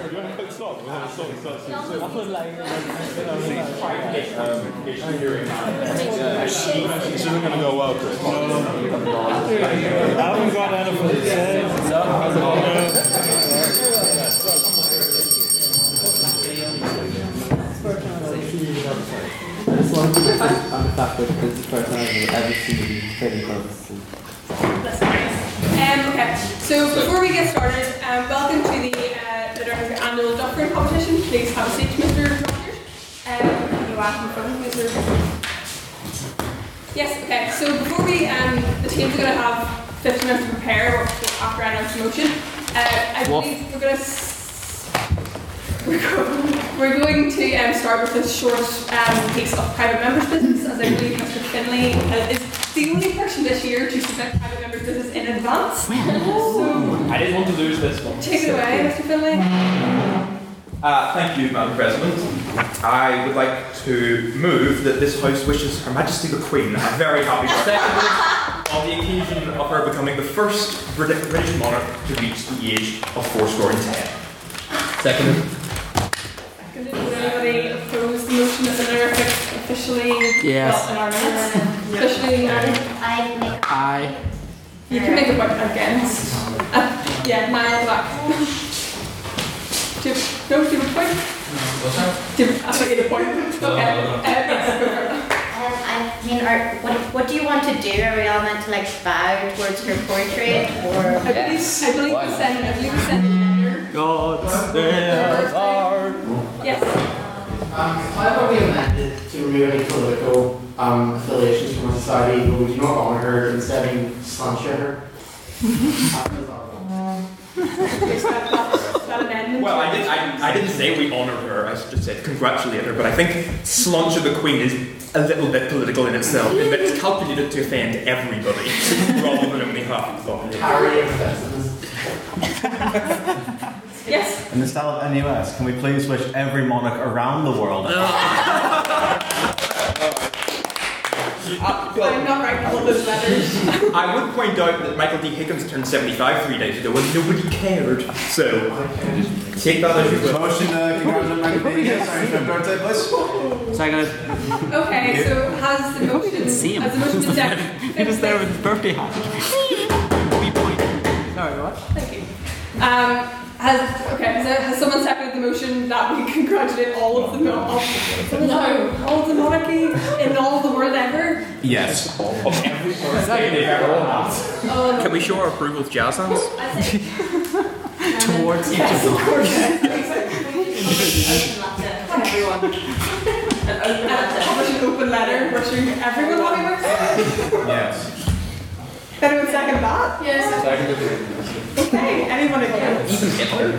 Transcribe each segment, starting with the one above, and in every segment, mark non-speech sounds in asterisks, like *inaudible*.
This isn't going to go well, Chris. I haven't got anything to say. I just want to comment on fact that this time I've ever seen purposes. That's nice. Um, okay, so before we get started, um, welcome to the, annual competition. Please have a seat, Mr. Doctor. Um, you ask in front of Mr. Yes, okay, so before we, um, the teams are going to have 15 minutes to prepare after I announce the motion. Uh, I believe we're going to. S- we're going to um, start with a short um, piece of private members' business, as I believe Mr. Finlay uh, is the only person this year to submit private members' business in advance. So, I didn't want to lose this one. take it away, Mr. Finlay. Uh, thank you, Madam President. I would like to move that this House wishes Her Majesty the Queen a very happy birthday on the occasion of her becoming the first British monarch to reach the age of fourscore and ten. Seconded. Would anybody oppose the motion as an Eric officially? Yes. In our minutes, officially. I make Aye. You can make a point against. Uh, *laughs* yeah, Niall back. Do you, no, do you have a point? Do you, I thought you had a point. Okay. Uh, yes, go for it. Um, I mean, are, what, what do you want to do? Are we all meant to like bow towards her portrait or? I believe, I believe we sent, I believe we sent a letter. God save our Yes. Um, I thought we amended to remove any political um, affiliations from our society, but we do not honour her, instead we censure her. *laughs* Well, I, did, I, I didn't say we honour her, I just said congratulate her, but I think Slunch the Queen is a little bit political in itself, in that it's calculated to offend everybody, *laughs* rather than only half the population. Harry. *laughs* Yes. In the style of NUS, can we please wish every monarch around the world *laughs* I'm not writing all those letters. I would point out that Michael D. Higgins turned 75 three days ago and nobody cared. So, take that as you will. Motion to congratulate Michael D. Higgins on his birthday, please. Seconded. Okay, so has the motion, see him. has the motion been seconded? He was there with his birthday hat. *laughs* Wee point. Sorry, what? Thank you. Um, has, okay, has, has someone seconded the motion that we *laughs* congratulate all of the, no, *laughs* no, all of the monarchy in all of the world ever? Yes. Um, Can we show our approval with jazz hands? Towards each yes, of of them. *laughs* course. Everyone. Publish an open letter wishing everyone happy birthday? Yes. Anyone second that? Yes. Okay, anyone against? Even Hitler?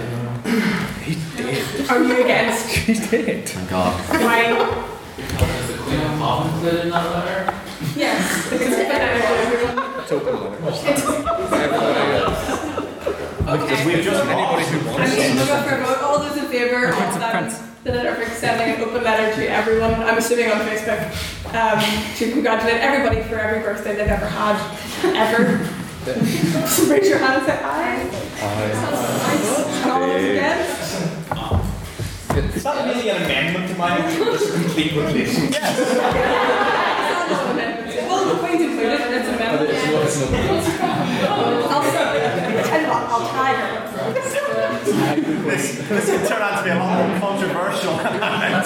he did. Are you against? *laughs* He did. Thank God. Why? Yes, because it's been Okay. We've just Anybody lost. who I wants mean, we'll go for a vote. All those in favour of um, the letter for sending an open letter to everyone, I'm assuming on Facebook, um, to congratulate everybody for every birthday they've ever had, ever. Just *laughs* raise your hand and say aye. Aye. And all those against? Is that really an amendment to my motion? Just a complete replacement? *laughs* Well, the Queen's included, it's an amendment. I'll, I tell you what, I'll tag *laughs* her. This, this could turn out to be a lot more controversial than that.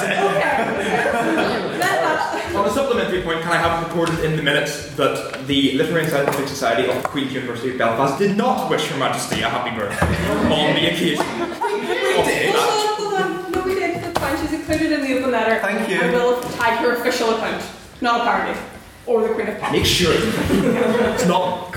On a supplementary point, can I have reported in the minutes that the Literary and Scientific Society of Queen's University of Belfast did not wish Her Majesty a happy birthday on the occasion of Hold on, hold on. No, we did. That's fine. She's included in the open letter. Thank you. I will tag her official account, not a parody. Or the Queen of Pop. Make sure *laughs* it's not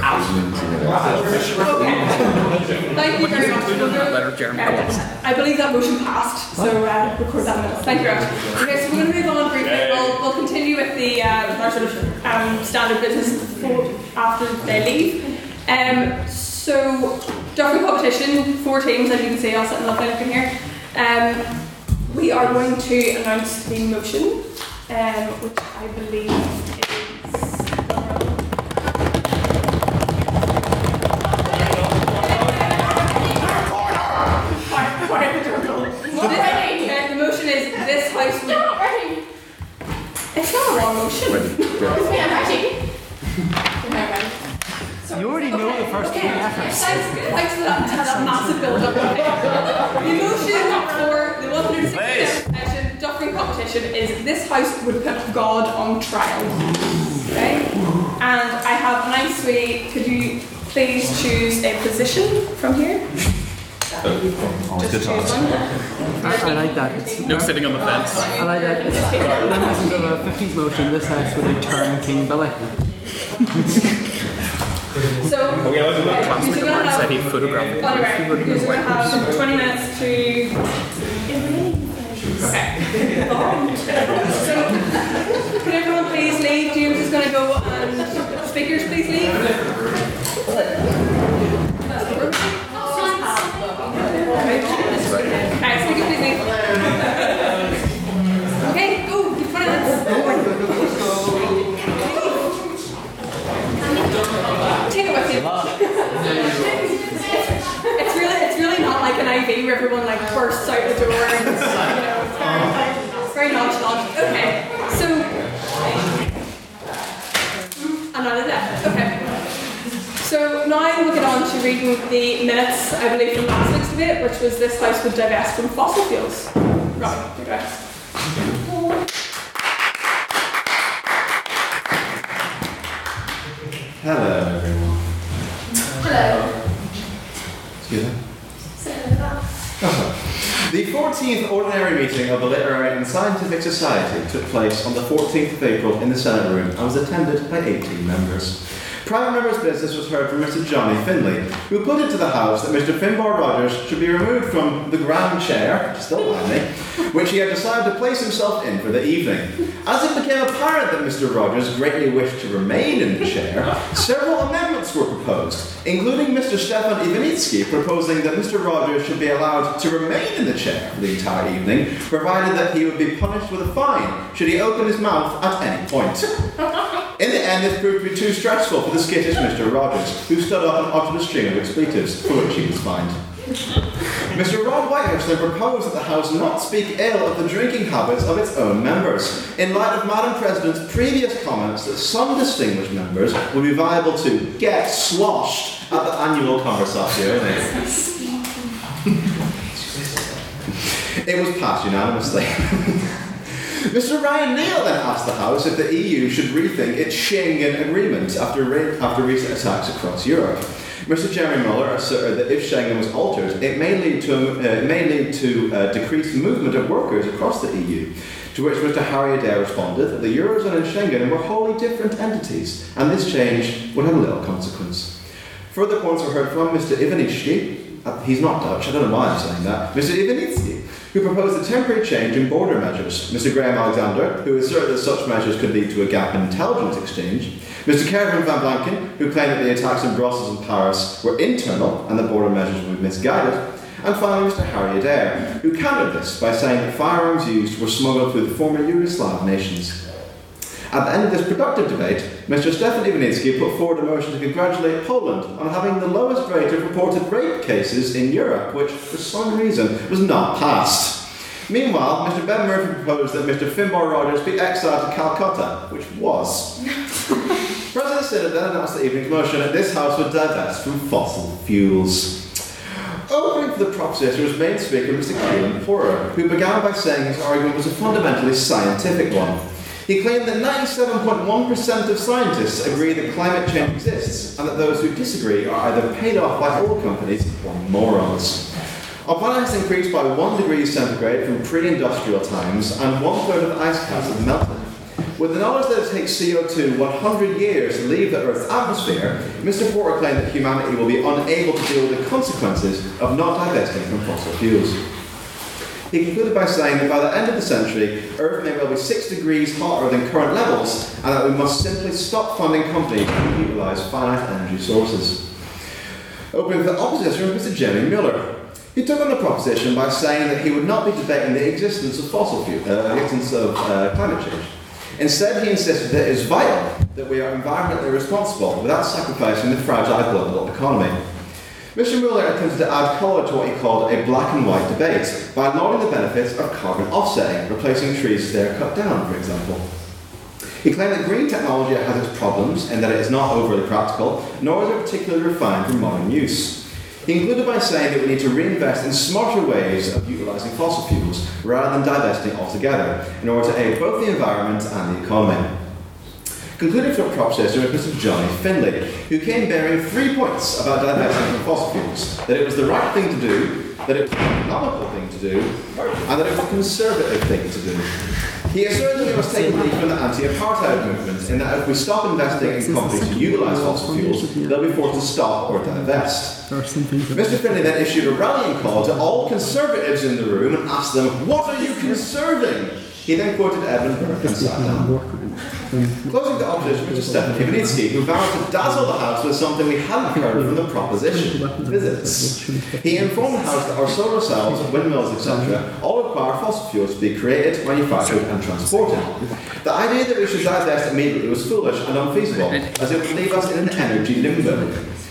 Thank you very much. We'll go- Letter Jeremy Okay. I believe that motion passed, so uh, record that minutes. Thank you very much. Okay, so we're going to move on briefly. We'll, we'll continue with the uh, with our sort of um, standard business for, after they leave. Um, so, Duffy competition, four teams, as you can see, all sitting lovely looking here. Um, we are going to announce the motion, um, which I believe wrong motion. Ready. This man, actually. You already know the first three efforts. Thanks for that, a massive build-up. The Emotion for the 160 action Dufferin competition is this house would put God on trial. Okay? And I have a nice way. Could you please choose a position from here? Always good to choose ask. I, I like that. It's, No sitting on the fence. I like that. It's, reminiscent of a 50s motion. This house would like turn King Billy. So, Okay, let's do that. okay, so we're gonna have, Said he'd photograph we're gonna have 20 minutes to. Okay. So, can everyone please leave? James is gonna go and speakers please leave. Okay, 20. Take it with you. It's really, it's really not like an IV where everyone like bursts out the door and you know, it's very, it's very nonchalant. Okay, so another that. Okay. So now we'll get on to reading the minutes, I believe, from last week's debate, which was this house would divest from fossil fuels. Right, okay. Hello, everyone. Hello. Excuse me. Uh-huh. The 14th Ordinary Meeting of the Literary and Scientific Society took place on the 14th of April in the Senate Room and was attended by 18 members. Prime member's business was heard from Mr. Johnny Finlay, who put it to the House that Mr. Finbar Rogers should be removed from the grand chair, still landing, which he had decided to place himself in for the evening. As it became apparent that Mr. Rogers greatly wished to remain in the chair, several amendments were proposed, including Mr. Stefan Ivanitsky proposing that Mr. Rogers should be allowed to remain in the chair for the entire evening, provided that he would be punished with a fine should he open his mouth at any point. In the end, this proved to be too stressful for the skittish Mr. Rogers, who stood up and uttered a string of expletives, for which he was fined. Mr. Rod Whitehurst then proposed that the House not speak ill of the drinking habits of its own members, in light of Madam President's previous comments that some distinguished members would be viable to get sloshed at the annual conversazione. *laughs* It was passed unanimously. *laughs* Mr. Ryan Neal then asked the House if the EU should rethink its Schengen agreement after, re- after recent attacks across Europe. Mr. Jeremy Muller asserted that if Schengen was altered, it may lead to, uh, it may lead to uh, decreased movement of workers across the EU. To which Mr. Harry Adair responded that the Eurozone and Schengen were wholly different entities, and this change would have little consequence. Further points were heard from Mr. Ivanitsky, uh, he's not Dutch, I don't know why I'm saying that, Mr. Ivanitsky, who proposed a temporary change in border measures, Mr. Graham Alexander, who asserted that such measures could lead to a gap in intelligence exchange, Mr. Kevin Van Blanken, who claimed that the attacks in Brussels and Paris were internal and the border measures were misguided, and finally Mr. Harry Adair, who countered this by saying that firearms used were smuggled through the former Yugoslav nations. At the end of this productive debate, Mr. Stefan Ivanitsky put forward a motion to congratulate Poland on having the lowest rate of reported rape cases in Europe, which, for some reason, was not passed. Meanwhile, Mr. Ben Murphy proposed that Mr. Finbar Rogers be exiled to Calcutta, which was. *laughs* President Synod then announced the evening's motion that this House would divest from fossil fuels. Opening for the proposition was main speaker Mr. Keelan Porter, who began by saying his argument was a fundamentally scientific one. He claimed that 97.1% of scientists agree that climate change exists, and that those who disagree are either paid off by oil companies or morons. Our planet has increased by 1 degree centigrade from pre-industrial times, and one third of the ice caps have melted. With the knowledge that it takes CO2 100 years to leave the Earth's atmosphere, Mr. Porter claimed that humanity will be unable to deal with the consequences of not divesting from fossil fuels. He concluded by saying that by the end of the century, Earth may well be 6 degrees hotter than current levels, and that we must simply stop funding companies to utilise finite energy sources. Opening the opposition was Mr. Jeremy Miller. He took on the proposition by saying that he would not be debating the existence of fossil fuel, uh, the existence of uh, climate change. Instead, he insisted that it is vital that we are environmentally responsible without sacrificing the fragile global economy. Mr. Mueller attempted to add colour to what he called a black and white debate by lauding the benefits of carbon offsetting, replacing trees they are cut down, for example. He claimed that green technology has its problems and that it is not overly practical, nor is it particularly refined for modern use. He concluded by saying that we need to reinvest in smarter ways of utilising fossil fuels rather than divesting altogether in order to aid both the environment and the economy. Concluding for Prop Sister was Mr. Johnny Finlay, who came bearing three points about divesting from fossil fuels. That it was the right thing to do, that it was the economical thing to do, and that it was a conservative thing to do. He asserted that we must take a lead from the anti-apartheid movement in that if we stop investing in companies who utilise fossil fuels, they'll be forced to stop or divest. There are some things that Mr. Finlay then issued a rallying call to all conservatives in the room and asked them, What are you conserving? He then quoted Edmund Burke and sat down. Closing the opposition was Stefan Ivanitsky, who vowed to dazzle the House with something we hadn't heard from the proposition visits. He informed the House that our solar cells, windmills, etc., all require fossil fuels to be created, manufactured, and transported. The idea that we should divest immediately was foolish and unfeasible, as it would leave us in an energy limbo.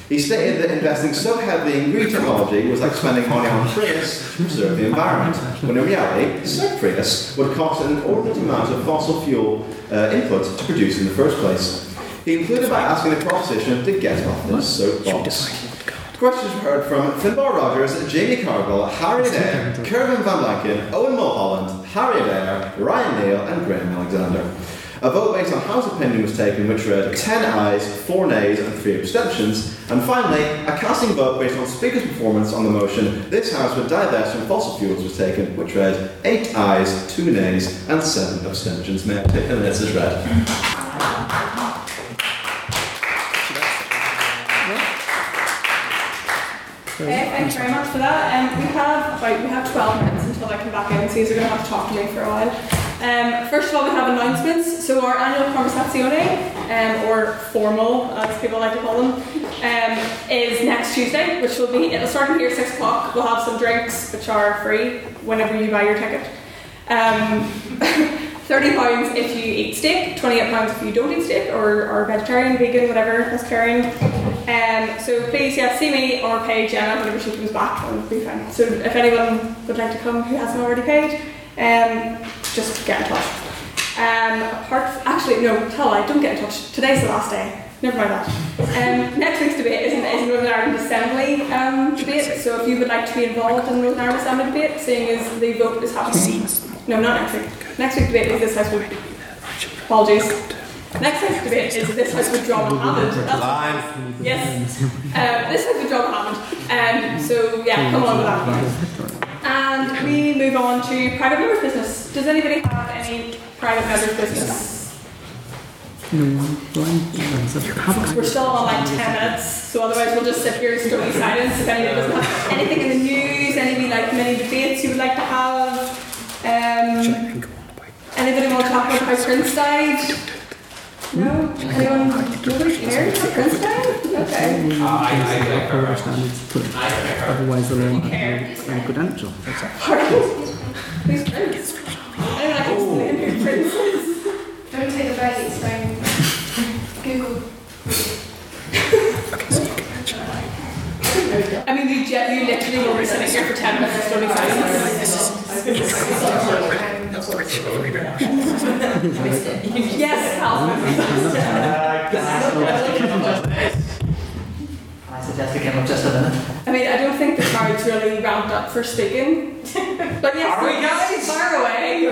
He stated that investing so heavily in green technology was like spending money on Prius to preserve the environment, when in reality, said Prius would cost an inordinate amount of fossil fuel uh, input to produce in the first place. He concluded by asking the proposition to get off this soapbox. Questions were heard from Finbar Rogers, Jamie Cargill, Harry Adair, Kervin Van Lanken, Owen Mulholland, Harry Adair, Ryan Neal, and Graham Alexander. A vote based on House opinion was taken, which read 10 ayes, 4 nays, and 3 abstentions. And finally, a casting vote based on Speaker's performance on the motion this House would divest from fossil fuels was taken, which read 8 ayes, 2 nays, and 7 abstentions. May I take the minutes as read? Okay, thanks very much for that. Um, we have about we have 12 minutes until I come back in, so you're going to have to talk to me for a while. Um, first of all, we have announcements. So our annual conversazione, um, or formal, as people like to call them, um, is next Tuesday, which will be it'll start here six o'clock. We'll have some drinks, which are free whenever you buy your ticket. Um, *laughs* Thirty pounds if you eat steak, twenty-eight pounds if you don't eat steak, or are vegetarian, vegan, whatever, pescatarian. Um, so please, yeah, see me or pay Jenna whenever she comes back, and it'll be fine. So if anyone would like to come who hasn't already paid, um, just get in touch. Um, apart, actually, no, tell I don't get in touch. Today's the last day. Never mind that. Um, next week's debate is, is Northern Ireland Assembly um, debate. So if you would like to be involved in the Northern Ireland Assembly debate, seeing as the vote is happening. No, not next week. Next week's debate is this house with. Apologies. Next week's debate is this house with John Mohammed. That's- Yes. Uh, this house with John Mohammed. Um, so yeah, come on with that. And we move on to private members' business. Does anybody have any private members' business? no, We're still on like 10 minutes, so otherwise we'll just sit here in stony silence if anybody doesn't have anything in the news, any like mini debates you would like to have. Um, anybody want to talk about how Prince died? No? Anyone? Nobody cares died? Okay. Power standards put, otherwise the law no credential. Prince? Anyone like? Don't take. Google. I mean, you, you literally be sitting here for 10 minutes in stony silence. *laughs* yes, Hal. I suggest we give him just a minute. I mean, I don't think the crowd's really ramped up for speaking. But yes, Are we, guys? Fire away.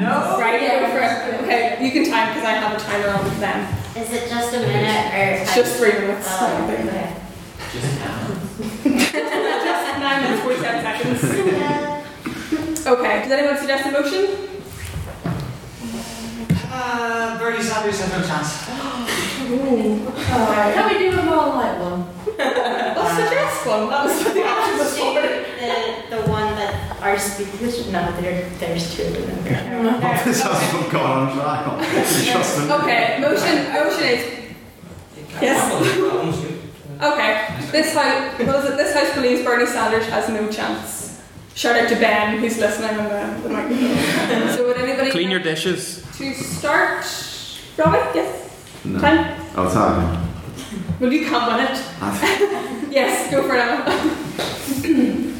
No. Right, go for. Okay, you can time because I have a timer on with them. Is it just a minute or? It's just three minutes. Oh, okay. Just nine minutes, 47 seconds. Yeah. Okay, does anyone suggest a motion? Uh, Bernie Sanders has no chance. *gasps* Can we do a more light one? *laughs* Let's suggest one. That was what the option was for. The, the one that our speakers, no, there, there's two of them. This hasn't gone on trial. Trust me. Okay, motion, motion is, yes. Okay, this house, what is it, this house believes Bernie Sanders has no chance. Shout out to Ben, who's listening on the, the microphone. So would anybody Clean your dishes. to start? Robin, yes? No. Time? Oh, time. Will you come on it? *laughs* Yes, go for it, *laughs*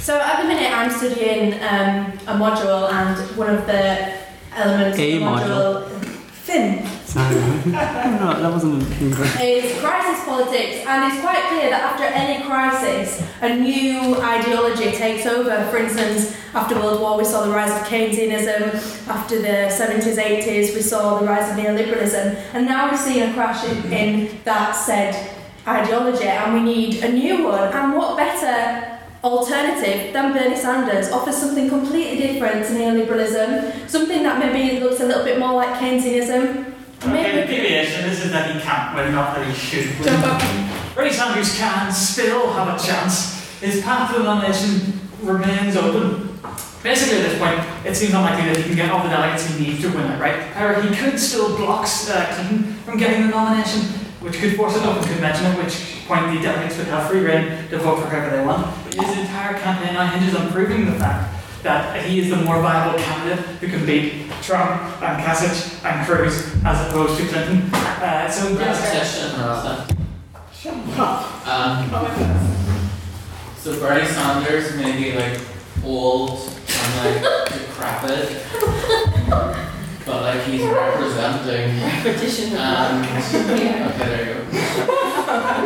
So at the minute I'm studying um, a module and one of the elements A of the module, Finn. No, that wasn't. It's crisis politics, and it's quite clear that after any crisis, a new ideology takes over. For instance, after World War, we saw the rise of Keynesianism. After the 70s, 80s, we saw the rise of neoliberalism. And now we're seeing a crash in, in that said ideology, and we need a new one. And what better alternative than Bernie Sanders offers something completely different to neoliberalism, something that maybe looks a little bit more like Keynesianism. Okay, deviation is that he can't win, not that he should win. Bernie Sanders can still have a chance. His path to the nomination remains open. Basically, at this point, it seems unlikely that he can get all the delegates he needs to win it, right? However, he could still block uh, Clinton from getting the nomination, which could force an open convention, at which point the delegates would have free rein to vote for whoever they want. But his entire campaign now hinges on proving the fact that he is the more viable candidate who can beat Trump and Kasich and Cruz as opposed to Clinton. Uh, so yes, Um, so Bernie Sanders may be like old and like decrepit, but like he's representing. Repetition Um, *laughs* okay, there you go. *laughs*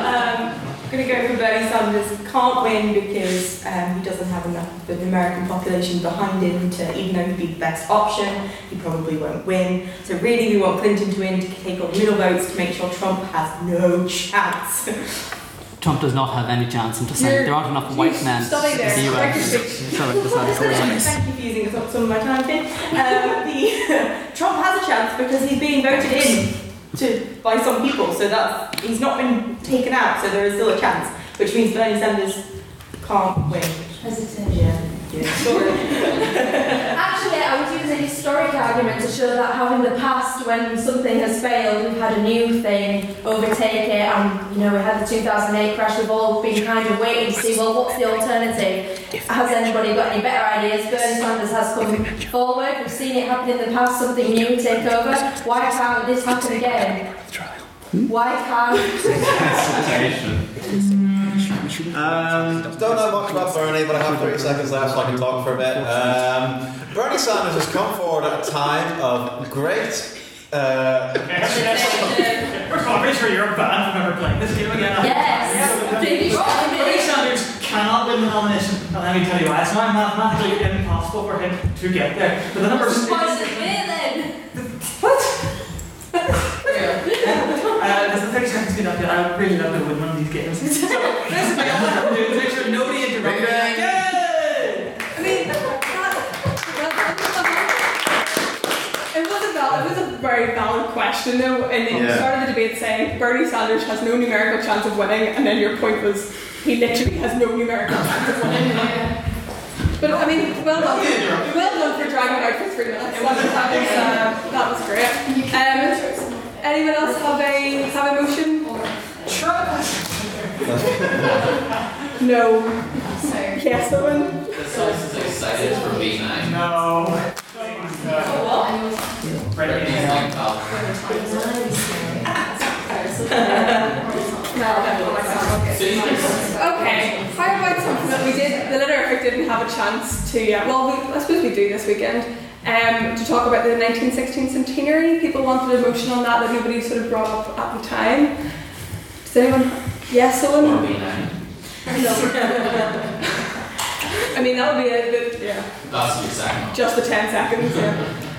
Um, I'm going to go for Bernie Sanders. Can't win because um, he doesn't have enough of the American population behind him to, even though he'd be the best option, he probably won't win. So really, we want Clinton to win to take on middle votes to make sure Trump has no chance. Trump does not have any chance. I'm just saying, there aren't enough white men Stop it there. in the US. Sorry, that's not sorry. *laughs* Thank you for using up some of my time, Finn. Um, the, *laughs* Trump has a chance because he's being voted in to by some people, so that's he's not been taken out, so there is still a chance, which means Bernie Sanders can't win. Hesitation. Yeah. Yeah. *laughs* Sorry. Actually, I would use a historic argument to show that how in the past, when something has failed, we've had a new thing overtake it, and you know, we had the 2008 crash. We've all been kind of waiting to see, well, what's the alternative? Has anybody got any better ideas? Bernie Sanders has come forward. We've seen it happen in the past. Something new take over. Why can't this happen again? Why can't? Um, don't know much about Bernie, but I have 30 seconds left so I can talk for a bit. Um, Bernie Sanders has come forward at a time of great. Uh, First of all, I'm pretty sure you're banned from ever playing this game again. Yes. Pretty. Bernie Sanders cannot win the nomination, and let me tell you why. It's not mathematically impossible for him to get there. But the numbers. What's the way then? *laughs* Uh, there's the 30 seconds to up yet. I would really love to win one of these games. So, basically, all I have to do is make sure nobody interrupts me. Yay! I mean, it was a valid, it was a very valid question though, and you Yeah. started the debate saying Bernie Sanders has no numerical chance of winning, and then your point was he literally has no numerical chance of winning. But I mean, well done, well done for dragging out for three minutes. It wasn't that was uh, that was great. Um, anyone else have a have a motion? No. Yes, Owen. This house is excited for B9. No. Brittany's like, oh, Okay, how about something that we did, the Literific didn't have a chance to, uh, well, we, I suppose we do this weekend, um, to talk about the 1916 centenary. People wanted a motion on that that nobody sort of brought up at the time. Does anyone? Yes, or someone? B9. *laughs* I mean, that would be a good, yeah, That's your second. just the 10 seconds, yeah.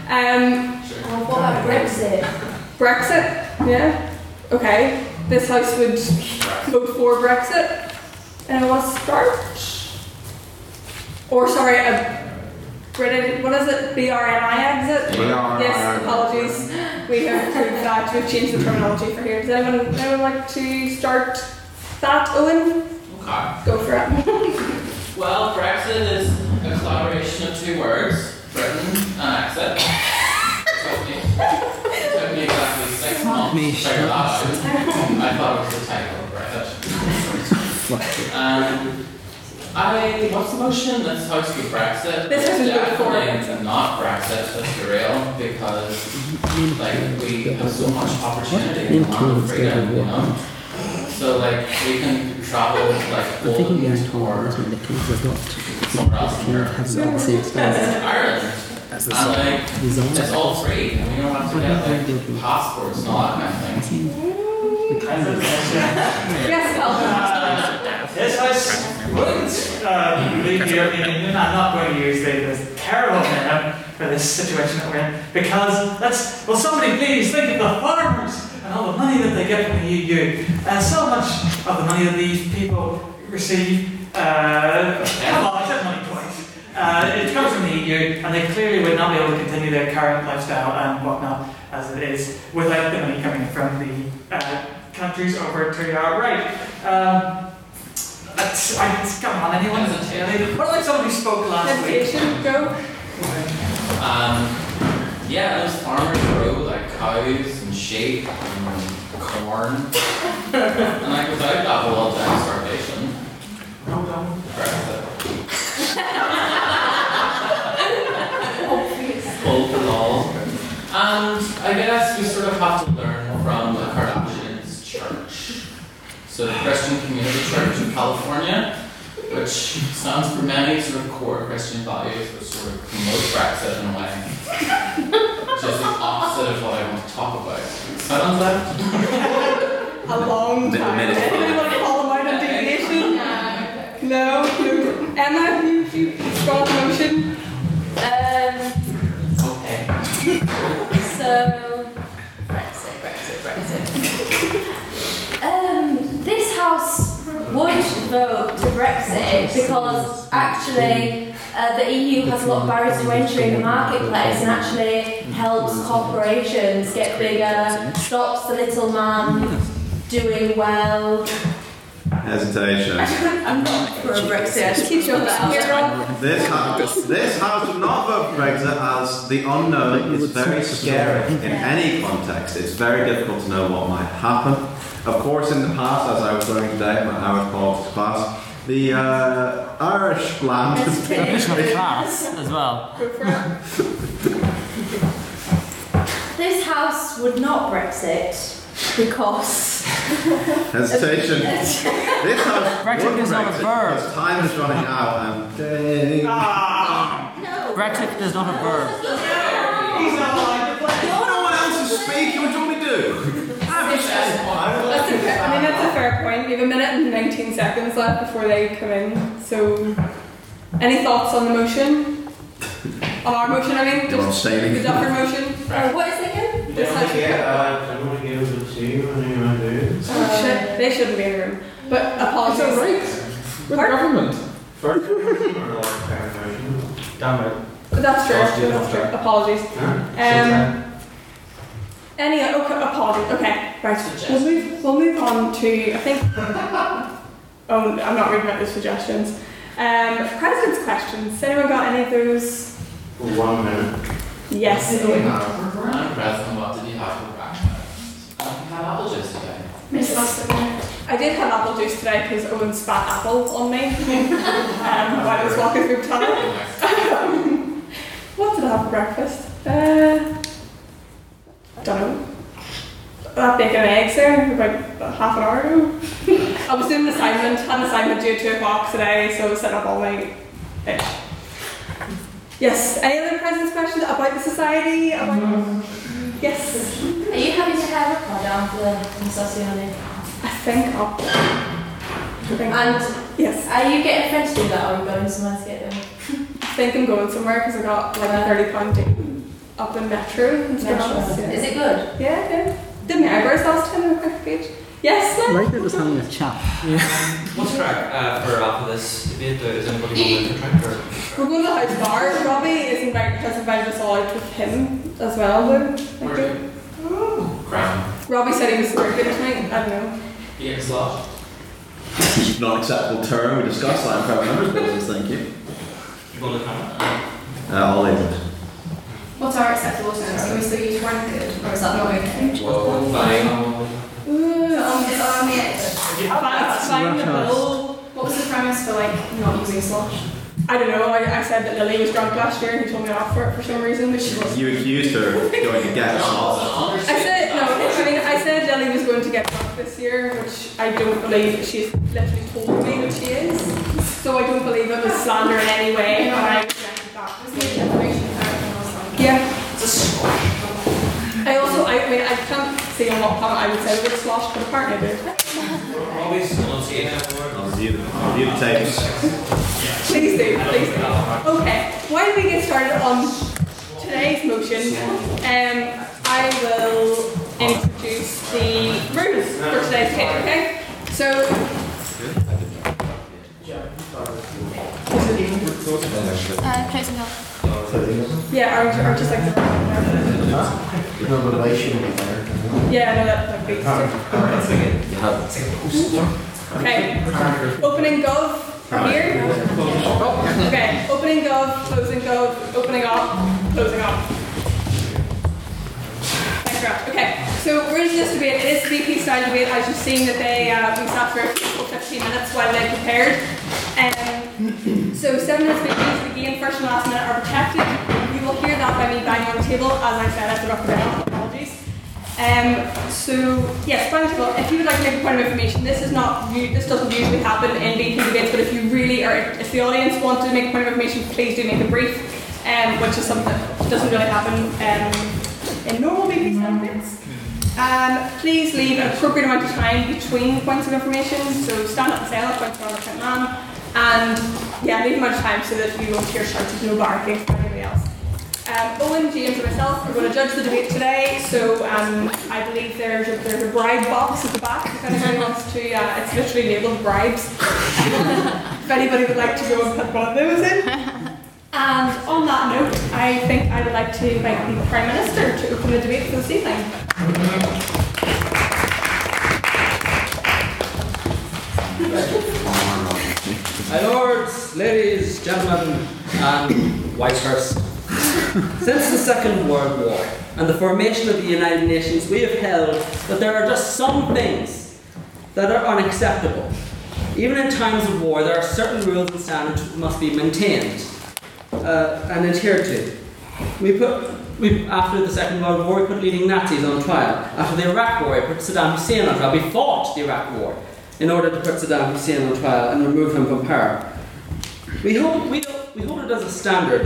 Um, Sure. Oh, what about Brexit? Brexit, yeah, okay. This house would vote for Brexit. And want to start? Or sorry, a British, what is it? BRNI exit? BRNI. Yes, apologies. We have approved that. We've changed the terminology for here. Does anyone, anyone like to start that, Owen? Okay. Go for it. *laughs* Well, Brexit is a collaboration of two words, Britain and exit. took, me, took me exactly six months to figure that out. I thought it was the title of Brexit. Um, I, what's the motion? This house with Brexit? This house is vote for Definitely not Brexit, let's be real, because like we have so much opportunity in the land of freedom, you know? So like we can travel like I think all in the east tour, or isn't? The kings have got somewhere else in kind of Europe. have the same style. Ireland. And like, it's all free. And we don't have to get like passports and all that kind of thing. Yes, Calvin. Yes, I wouldn't uh, leave the European Union. I'm not going to use the, this terrible minimum for this situation that we're in because that's, well, somebody please think of the farmers and all the money that they get from the EU. Uh, so much of the money that these people receive, uh, well, I said money twice. Uh, it comes from the EU, and they clearly would not be able to continue their current lifestyle and whatnot as it is without the money coming from the uh, countries over to our right. Um, I, come on, anyone? What like someone who spoke last week? Hesitation, go. Um, yeah, those farmers grow like cows and sheep and corn. and like without that, we'll all die of starvation. Brexit. Pull for all. And I guess we sort of have to learn from the Kardashians' church. So the Christian Community Church in California, which stands for many sort of core Christian values, which sort of promote Brexit in a way. Which is the opposite of what I want to talk about. Sounds that? A long time. Anybody want to call them out on deviation? No. No. Emma, you, you brought the motion. Um, Okay. so, Brexit, Brexit, Brexit. um, this house would vote to Brexit because actually uh, the EU has a lot of barriers to entry in the marketplace and actually helps corporations get bigger, stops the little man doing well. Hesitation. *laughs* I'm not for a Brexit, I just keep showing that out. This house, this house would not vote for Brexit as the unknown is very scary in any context. It's very difficult to know what might happen. Of course, in the past, as I was learning today in my Irish politics class, the uh, Irish land. *laughs* class as well. This house would not Brexit because. *laughs* Hesitation. this house *laughs* Brexit would is not a verb. because time is running out and. Dang. Brexit is not a verb. He's not like. No one else is speaking. What do you want me to do? That's a fair, I mean, that's a fair point. We have a minute and 19 seconds left before they come in. So, any thoughts on the motion? On our motion, I mean? You're Just abstaining. the Duffer motion? Uh, what is it again? This house- I don't want to give you when you want to. Oh, shit. They shouldn't be in the room. But apologies. We're the government. First, Damn it. That's true. That's true. Apologies. Huh? Um, any okay, apologies. Okay, right. We'll move. We'll move on to. I think. Oh, I'm not reading out the suggestions. Um, president's questions. Has anyone got any of those? For one minute. Yes. Owen. I'm President, what did you have for breakfast? I had apple juice today. I did have apple juice today because Owen spat apple on me *laughs* um, while I was walking through tunnel. *laughs* what did I have for breakfast? Uh, don't know. That bacon and eggs there about half an hour ago. I was doing an assignment, had an assignment due at 2 o'clock today, so I was sitting up all night. Ish. Yes, any other president's questions about the society? About... Yes. Are you happy to have a down for the Association? I think I'll. And yes. Are you getting a friend to do that or are you going somewhere to get them? I think I'm going somewhere because I got like a thirty pound date up in Metro. in Metro. Yeah. Is it good? Yeah, yeah. Did my eyebrows last time on a quick page? Yes, sir. Right there was having a chat. Yeah. *laughs* What's crack uh, for after this debate? Uh, Is anybody going to track or? We're going to the house bar. Robbie is invited, has invited us all out with him as well. Though. Thank you. Crown. Robbie said he was working tonight. I don't know. You get slot. Not acceptable term. We discussed that in private members' business. Thank you. You want to comment? Uh, all England. What's are acceptable terms? Can we still use one good or is that not okay? Whoa, fine. Ooh, on the on the That's fine. the. What was the premise for like not using slosh? I don't know. I, I said that Lily was drunk last year and he told me off for it for some reason, but she wasn't. You accused her of going to get a. I said no. I mean, I said Lily was going to get drunk this year, which I don't believe. She's literally told me that she is. So I don't believe it was slander in any way. And Review the tapes. Please do, please do. Okay, why don't we get started on today's motion? Um, I will introduce the rules for today's case, okay? So, Uh. Yeah, or, or just like the. No relation with there. Yeah, no, that, that beats it. Okay, opening gov from here. Okay, opening gov, closing gov, opening opp, closing opp. Thanks. Okay, so we're in this debate. It is BP style debate. As you've seen that they uh, we sat for 15 minutes while they prepared. Um, so seven minutes VPs begin first and last minute are protected. You will hear that by me banging on the table. As I said, at the down. Apologies. Um, so yes, point of all, if you would like to make a point of information, this is not this doesn't usually happen in BP debates, but if you really or if the audience want to make a point of information, please do make it brief, um, which is something that doesn't really happen um, in normal style debates. Um, please leave an appropriate amount of time between points of information, so stand up and say hello, point to the man, and yeah, leave amount of time so that you won't hear shouts of no barking from anybody else. Um, Owen, James, and myself are going to judge the debate today. So um, I believe there's a, there's a bribe box at the back. If anybody *laughs* wants to, uh, it's literally labelled bribes. *laughs* if anybody would like to go and put one of those in. And on that note, I think I would like to invite the Prime Minister to open the debate for this evening. My lords, ladies, gentlemen, and Whitehurst. Since the Second World War and the formation of the United Nations, we have held that there are just some things that are unacceptable. Even in times of war, there are certain rules and standards that must be maintained uh, and adhered to. We put, we, after the Second World War, we put leading Nazis on trial. After the Iraq War, we put Saddam Hussein on trial. We fought the Iraq War in order to put Saddam Hussein on trial and remove him from power. We hold, we, we hold it as a standard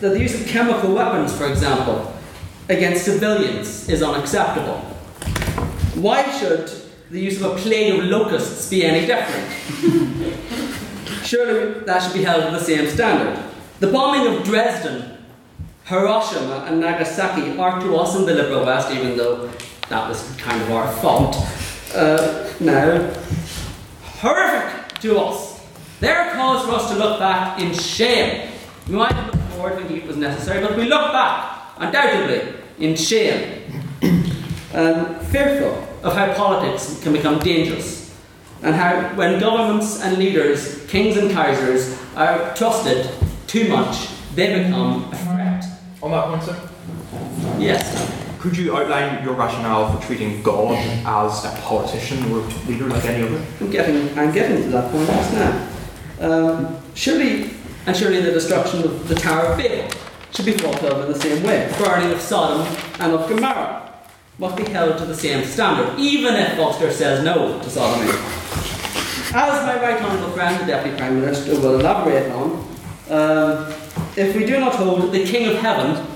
that the use of chemical weapons, for example, against civilians is unacceptable. Why should the use of a plague of locusts be any different? *laughs* Surely that should be held to the same standard. The bombing of Dresden, Hiroshima, and Nagasaki are to us in the liberal West, even though that was kind of our fault. *laughs* Uh, now, horrific to us. They're a cause for us to look back in shame. We might look forward thinking it was necessary, but we look back, undoubtedly, in shame. and fearful of how politics can become dangerous. And how, when governments and leaders, kings and kaisers, are trusted too much, they become a threat. On that point, sir? Yes. Could you outline your rationale for treating God as a politician or leader like any other? I'm getting, I'm getting to that point just now. Um, surely, and surely the destruction of the Tower of Babel should be thought of in the same way. The Burning of Sodom and of Gomorrah must be held to the same standard, even if Foster says no to sodomy. As my right honourable friend, the Deputy Prime Minister, will elaborate on, um, if we do not hold the King of Heaven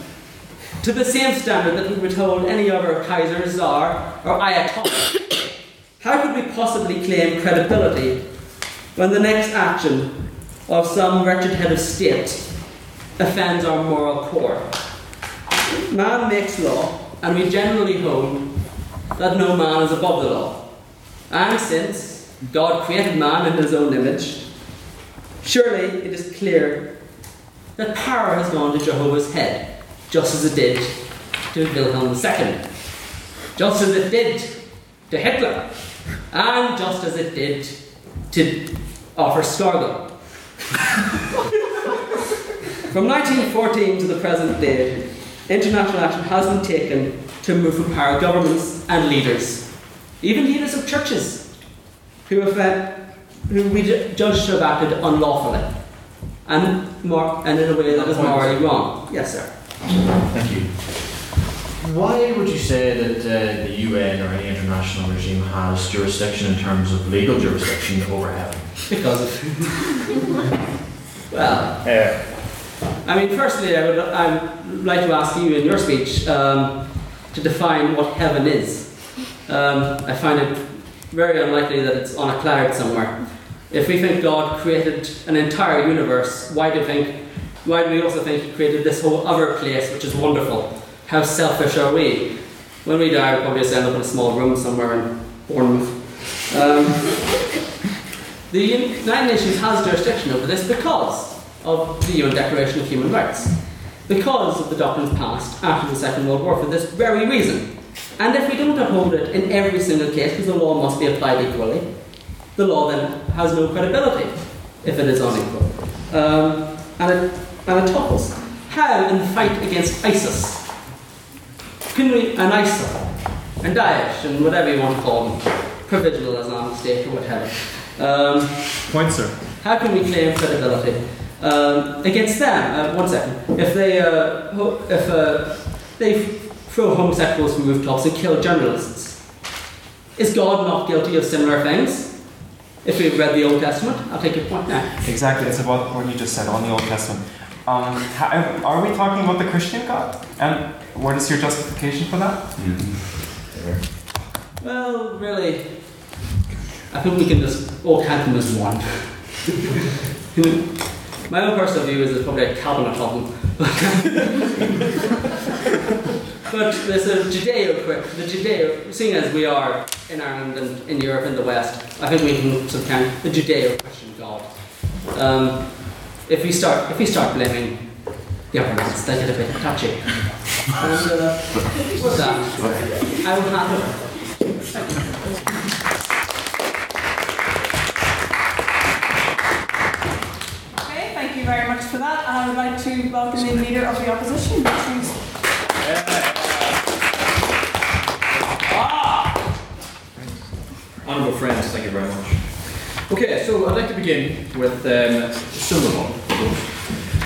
to the same standard that we would hold any other Kaiser, Tsar, or Ayatollah, how could we possibly claim credibility when the next action of some wretched head of state offends our moral core? Man makes law, and we generally hold that no man is above the law. And since God created man in his own image, surely it is clear that power has gone to Jehovah's head, just as it did to Wilhelm II, just as it did to Hitler, and just as it did to Arthur Scargill. *laughs* From 1914 to the present day, international action has been taken to remove from power governments and leaders, even leaders of churches, who, have, uh, who we ju- judge to have acted unlawfully and, more, and in a way that is morally wrong. Yes, sir. Thank you. Why would you say that uh, the UN or any international regime has jurisdiction in terms of legal jurisdiction over heaven? Because of. *laughs* well, Yeah. I mean, firstly, I would, I would like to ask you in your speech um, to define what heaven is. Um, I find it very unlikely that it's on a cloud somewhere. If we think God created an entire universe, why do you think? Why do we also think He created this whole other place, which is wonderful? How selfish are we? When we die, we'll probably just end up in a small room somewhere in Bournemouth. Um, *laughs* the United Nations has jurisdiction over this because of the UN Declaration of Human Rights, because of the doctrines passed after the Second World War for this very reason. And if we don't uphold it in every single case, because the law must be applied equally, the law then has no credibility if it is unequal. Um, and, it, and it topples. How, in the fight against ISIS, can we, and ISIL, and Daesh, and whatever you want to call them, provisional Islamic State or whatever, um, Point, sir. how can we claim credibility um, against them? Uh, one second. If they, uh, ho- if uh, they throw homosexuals from rooftops and kill journalists, is God not guilty of similar things? If we've read the Old Testament, I'll take your point now. Exactly, it's about what you just said on the Old Testament. Um, are we talking about the Christian God? And what is your justification for that? Well, really, I think we can just all count them as one. *laughs* My own personal view is there's probably a Calvinist of them. *laughs* but there's a Judeo, the Judeo, seeing as we are in Ireland and in Europe and the West, I think we can subcount the Judeo-Christian God. Um, if we start, if we start blaming governments, they get a bit touchy. And uh, *laughs* that, I will hand over. Okay, thank you very much for that. I would like to welcome the leader of the opposition. Please. Honourable friends, thank you very much. Okay, so I'd like to begin with um, similar one.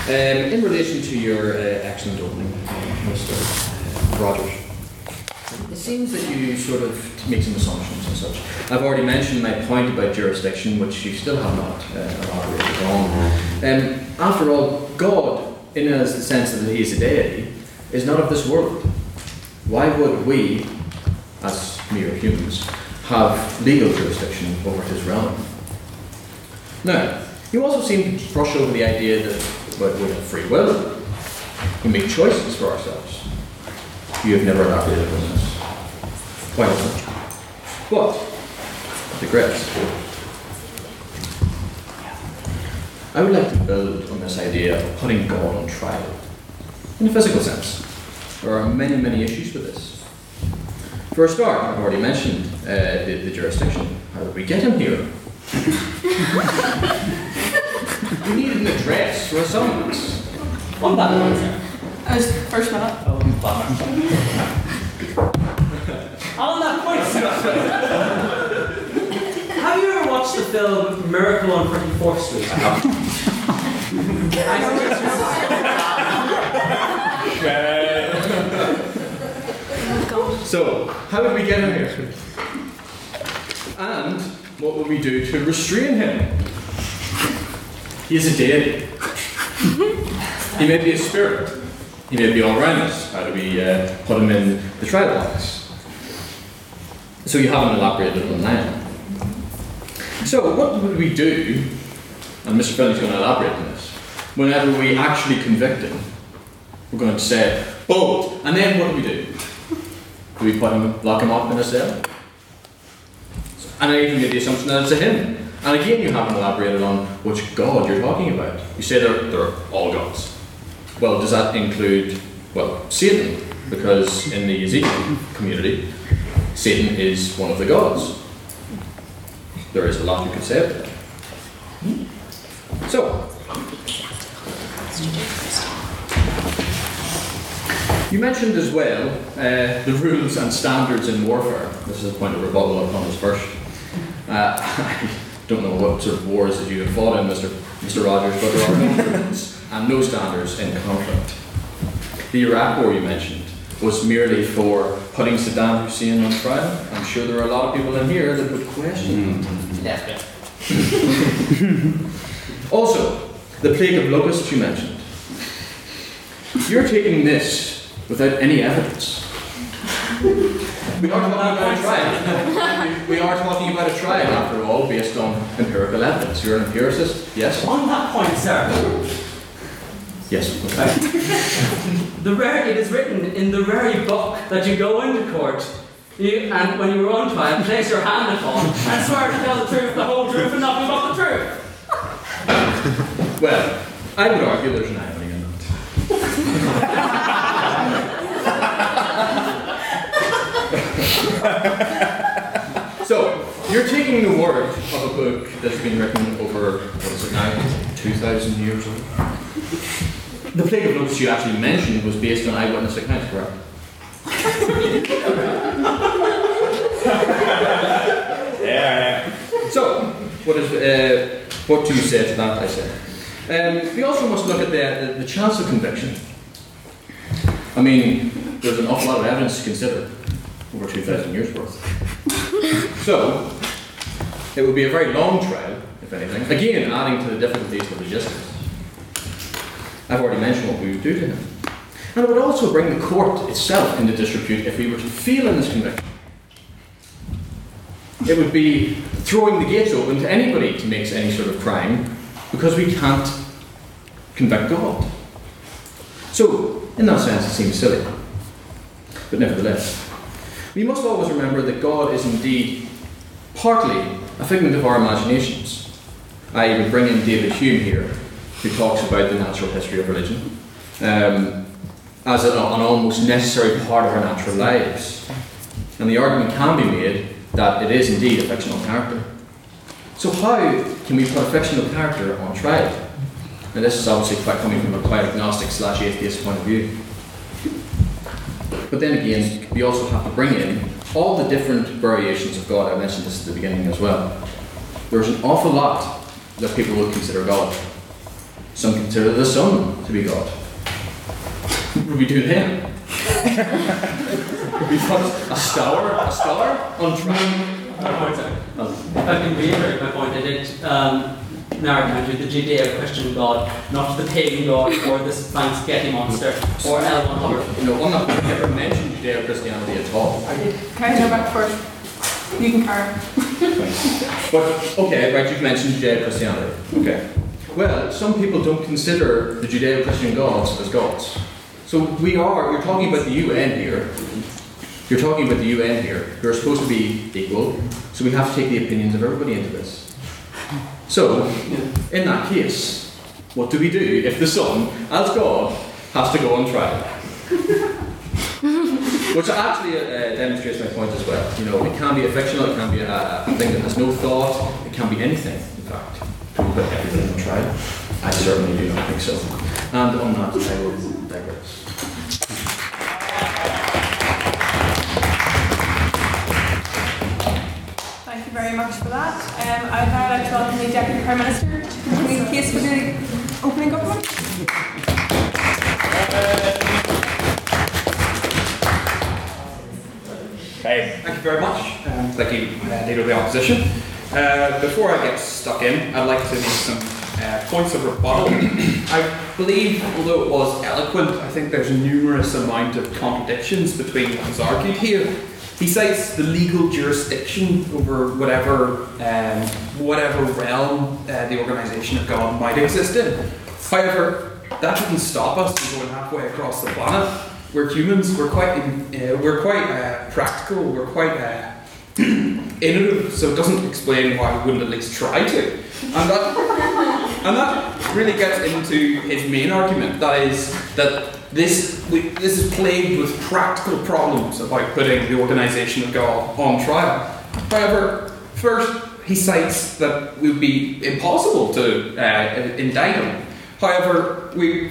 Um, in relation to your uh, excellent opening, uh, Mr. Rogers, it seems that you sort of make some assumptions and such. I've already mentioned my point about jurisdiction, which you still have not uh, elaborated on. Um, after all, God, in as the sense that He is a deity, is not of this world. Why would we, as mere humans, have legal jurisdiction over his realm. Now, you also seem to brush over the idea that we have free will. We make choices for ourselves. You have never on this. Why not? But, I digress. I would like to build on this idea of putting God on trial. In a physical sense, there are many, many issues with this. For a start, I've already mentioned uh, the, the jurisdiction. How did we get him here? *laughs* we needed an address for a summons. On that one, sir. I was first up. Oh, minute. On that point, have you ever watched the film Miracle on 34th Street? *laughs* So, how did we get him here? And what will we do to restrain him? He is a deity. he may be a spirit. He may be all around us. How do we uh, put him in the trial box? So you haven't elaborated on that. So what would we do? And Mr. Finlay's going to elaborate on this. Whenever we actually convict him, we're going to say, "Bold," and then what do we do? Do we put him, lock him up in a cell? And I even made the assumption that it's a him. And again, you haven't elaborated on which God you're talking about. You say they're, they're all gods. Well, does that include, well, Satan? Because in the Ezekiel community, Satan is one of the gods. There is a lot you could say about that. So, you mentioned as well uh, the rules and standards in warfare. This is a point of rebuttal upon this first. Uh, *laughs* I don't know what sort of wars that you have fought in, Mr. Mr. Rogers, but there are no rules *laughs* and no standards in conflict. The Iraq War you mentioned was merely for putting Saddam Hussein on trial. I'm sure there are a lot of people in here that would question. Yes, *laughs* Also, the plague of locusts you mentioned. You're taking this without any evidence. We are talking about a trial. *laughs* we are talking about a trial, after all, based on empirical evidence. You're an empiricist, yes? On that point, sir, Yes. Okay. *laughs* the rare, it is written in the very book that you go into court you, and when you were on trial, place your hand upon and swear to tell the truth, the whole truth, and nothing but the truth. Well, I would argue there's an irony in that. *laughs* *laughs* so, you're taking the word of a book that's been written over, what is it now, 2,000 years old? The plague of locusts you actually mentioned was based on eyewitness accounts, correct? *laughs* Yeah, So, what is uh, what do you say to that? I say. Um, we also must look at the, the, the chance of conviction. I mean, there's an awful lot of evidence to consider over 2,000 years worth. *laughs* so, it would be a very long trial, if anything. Again, adding to the difficulties of logistics. I've already mentioned what we would do to him. And it would also bring the court itself into disrepute if we were to fail in this conviction. It would be throwing the gates open to anybody to make any sort of crime because we can't convict God. So, in that sense, it seems silly. But nevertheless, we must always remember that God is indeed partly a figment of our imaginations. I would bring in David Hume here, who talks about the natural history of religion um, as an, an almost necessary part of our natural lives. And the argument can be made that it is indeed a fictional character. So how can we put a fictional character on trial? Now this is obviously quite coming from a quite agnostic slash atheist point of view. But then again, we also have to bring in all the different variations of God. I mentioned this at the beginning as well. There's an awful lot that people would consider God. Some consider the sun to be God. *laughs* What would we do then? *laughs* we put a star, a star on trial. If I can reiterate my point, I did um, narrow down to the Judeo-Christian God, not the pagan God or this Flying Spaghetti Monster or L. Ron Hubbard. No, I'm not going to ever mention Judeo-Christianity at all. I did. Can I go back first? You can carry. But, okay, right, you've mentioned Judeo-Christianity. Okay. Well, some people don't consider the Judeo-Christian gods as gods. So we are, you're talking about the UN here. You're talking about the UN here, who are supposed to be equal. So we have to take the opinions of everybody into this. So, in that case, what do we do if the Son, as God, has to go on trial? *laughs* Which actually uh, demonstrates my point as well. You know, it can be a fictional, it can be a, a, thing that has no thought, it can be anything, in fact. To put everything on trial. I certainly do not think so. And on that, I will digress. Thank you very much for that. Um, I'd now like to welcome the Deputy Prime Minister to continue the case for the opening government. Okay, thank you very much. Um, thank you, uh, Leader of the Opposition. Uh, before I get stuck in, I'd like to make some uh, points of rebuttal. I believe, although it was eloquent, I think there's a numerous amount of contradictions between what was argued here. He cites the legal jurisdiction over whatever um, whatever realm uh, the organisation of God might exist in. However, that shouldn't stop us from going halfway across the planet. We're humans. We're quite uh, we're quite uh, practical. We're quite uh, *clears throat* innovative. So it doesn't explain why we wouldn't at least try to. And that and that really gets into his main argument. That is that this we, this is plagued with practical problems about putting the organisation of God on trial. However, first he cites that it would be impossible to uh, indict him. However, we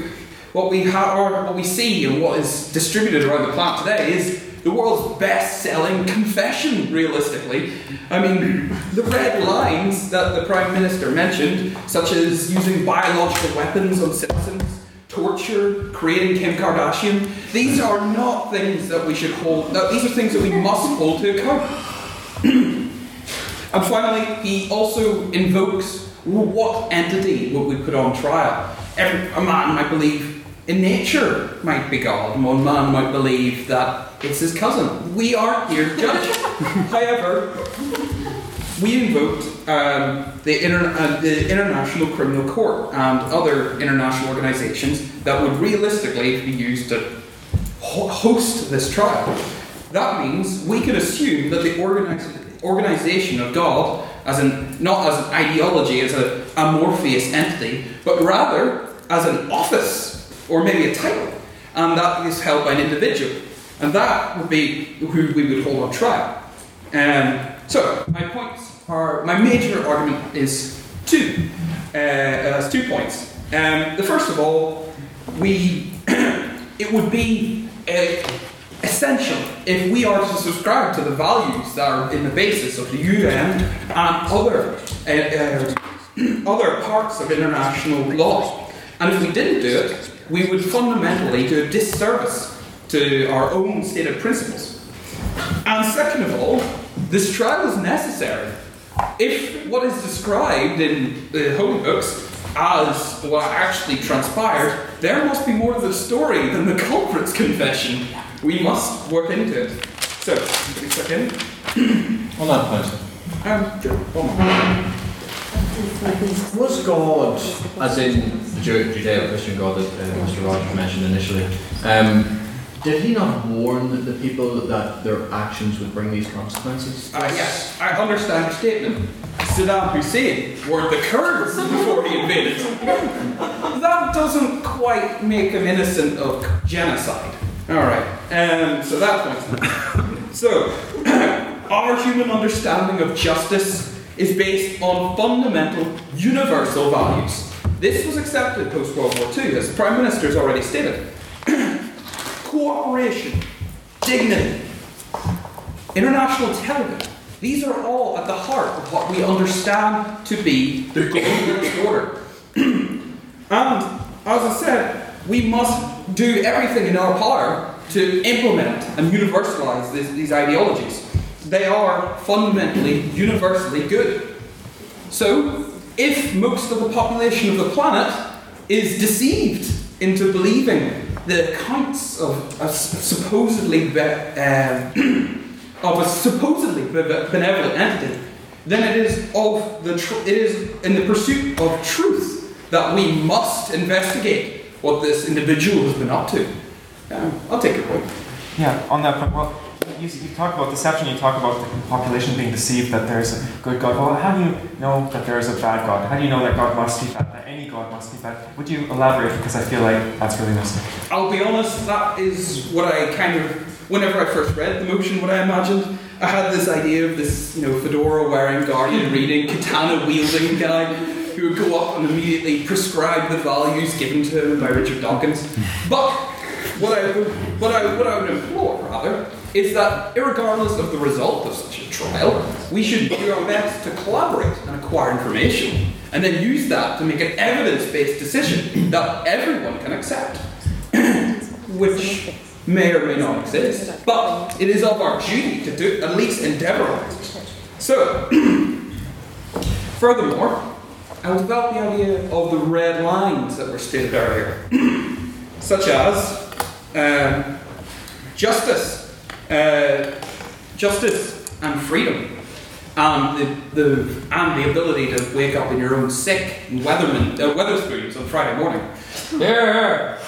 what we or what we see, and what is distributed around the planet today is the world's best-selling confession. Realistically, I mean, the red lines that the prime minister mentioned, such as using biological weapons on citizens, torture, creating Kim Kardashian, these are not things that we should hold. No, these are things that we must hold to account. *clears throat* and finally, he also invokes what entity would we put on trial? Every, a man, I believe, in nature might be God, and one man might believe that it's his cousin. We aren't here to judge. *laughs* However, we invoked um, the, inter- uh, the International Criminal Court and other international organisations that would realistically be used to ho- host this trial. That means we could assume that the organis- organisation of God, as not as an ideology, as a amorphous entity, but rather as an office or maybe a title, and that is held by an individual, and that would be who we would hold on trial. Um, so my points my major argument is two. Uh, has two points. Um, the first of all, we *clears throat* it would be uh, essential if we are to subscribe to the values that are in the basis of the UN and other uh, uh, *clears throat* other parts of international law. And if we didn't do it, we would fundamentally do a disservice to our own stated principles. And second of all, this trial is necessary. If what is described in the holy books as what actually transpired, there must be more to the story than the *laughs* culprit's confession. We must work into it. So, give me a second. *clears throat* On that point, Um, sure, one more. was God, as in the Judeo-Christian God that uh, Mr. Rogers mentioned initially, um, did he not warn the people that their actions would bring these consequences? Uh, yes, I understand your statement. Saddam Hussein warned the Kurds *laughs* before he invaded. That doesn't quite make him innocent of genocide. Alright, um, so that point. So, *clears throat* our human understanding of justice is based on fundamental universal values. This was accepted post World War II, as the Prime Minister has already stated. *clears throat* Cooperation, dignity, international intelligence. These are all at the heart of what we understand to be the global *coughs* order. *clears throat* and as I said, we must do everything in our power to implement and universalize this, these ideologies. They are fundamentally universally good. So, if most of the population of the planet is deceived into believing the accounts of a s- supposedly be- um, *clears throat* of a supposedly benevolent entity, then it is of the tr- it is in the pursuit of truth that we must investigate what this individual has been up to. I'll take your point. Yeah, on that point, well, you, you talk about deception, you talk about the population being deceived that there's a good God. Well, how do you know that there is a bad God? How do you know that God must be bad, God must be bad? Would you elaborate? Because I feel like that's really missing. I'll be honest, that is what I kind of, whenever I first read the motion, what I imagined. I had this idea of this, you know, fedora wearing, guardian *laughs* reading, katana wielding guy who would go up and immediately prescribe the values given to him by Richard Dawkins. But what I would, what I, what I would implore, rather, is that regardless of the result of such a trial, we should do our best to collaborate and acquire information, and then use that to make an evidence-based decision that everyone can accept *coughs* which may or may not exist, but it is of our duty to do at least endeavour on it. So, *coughs* furthermore, I will develop the idea of the red lines that were stated earlier, *coughs* such as um, justice, uh, justice and freedom, and the, the and the ability to wake up in your own sick and Weatherman, uh, Wetherspoons on Friday morning. There.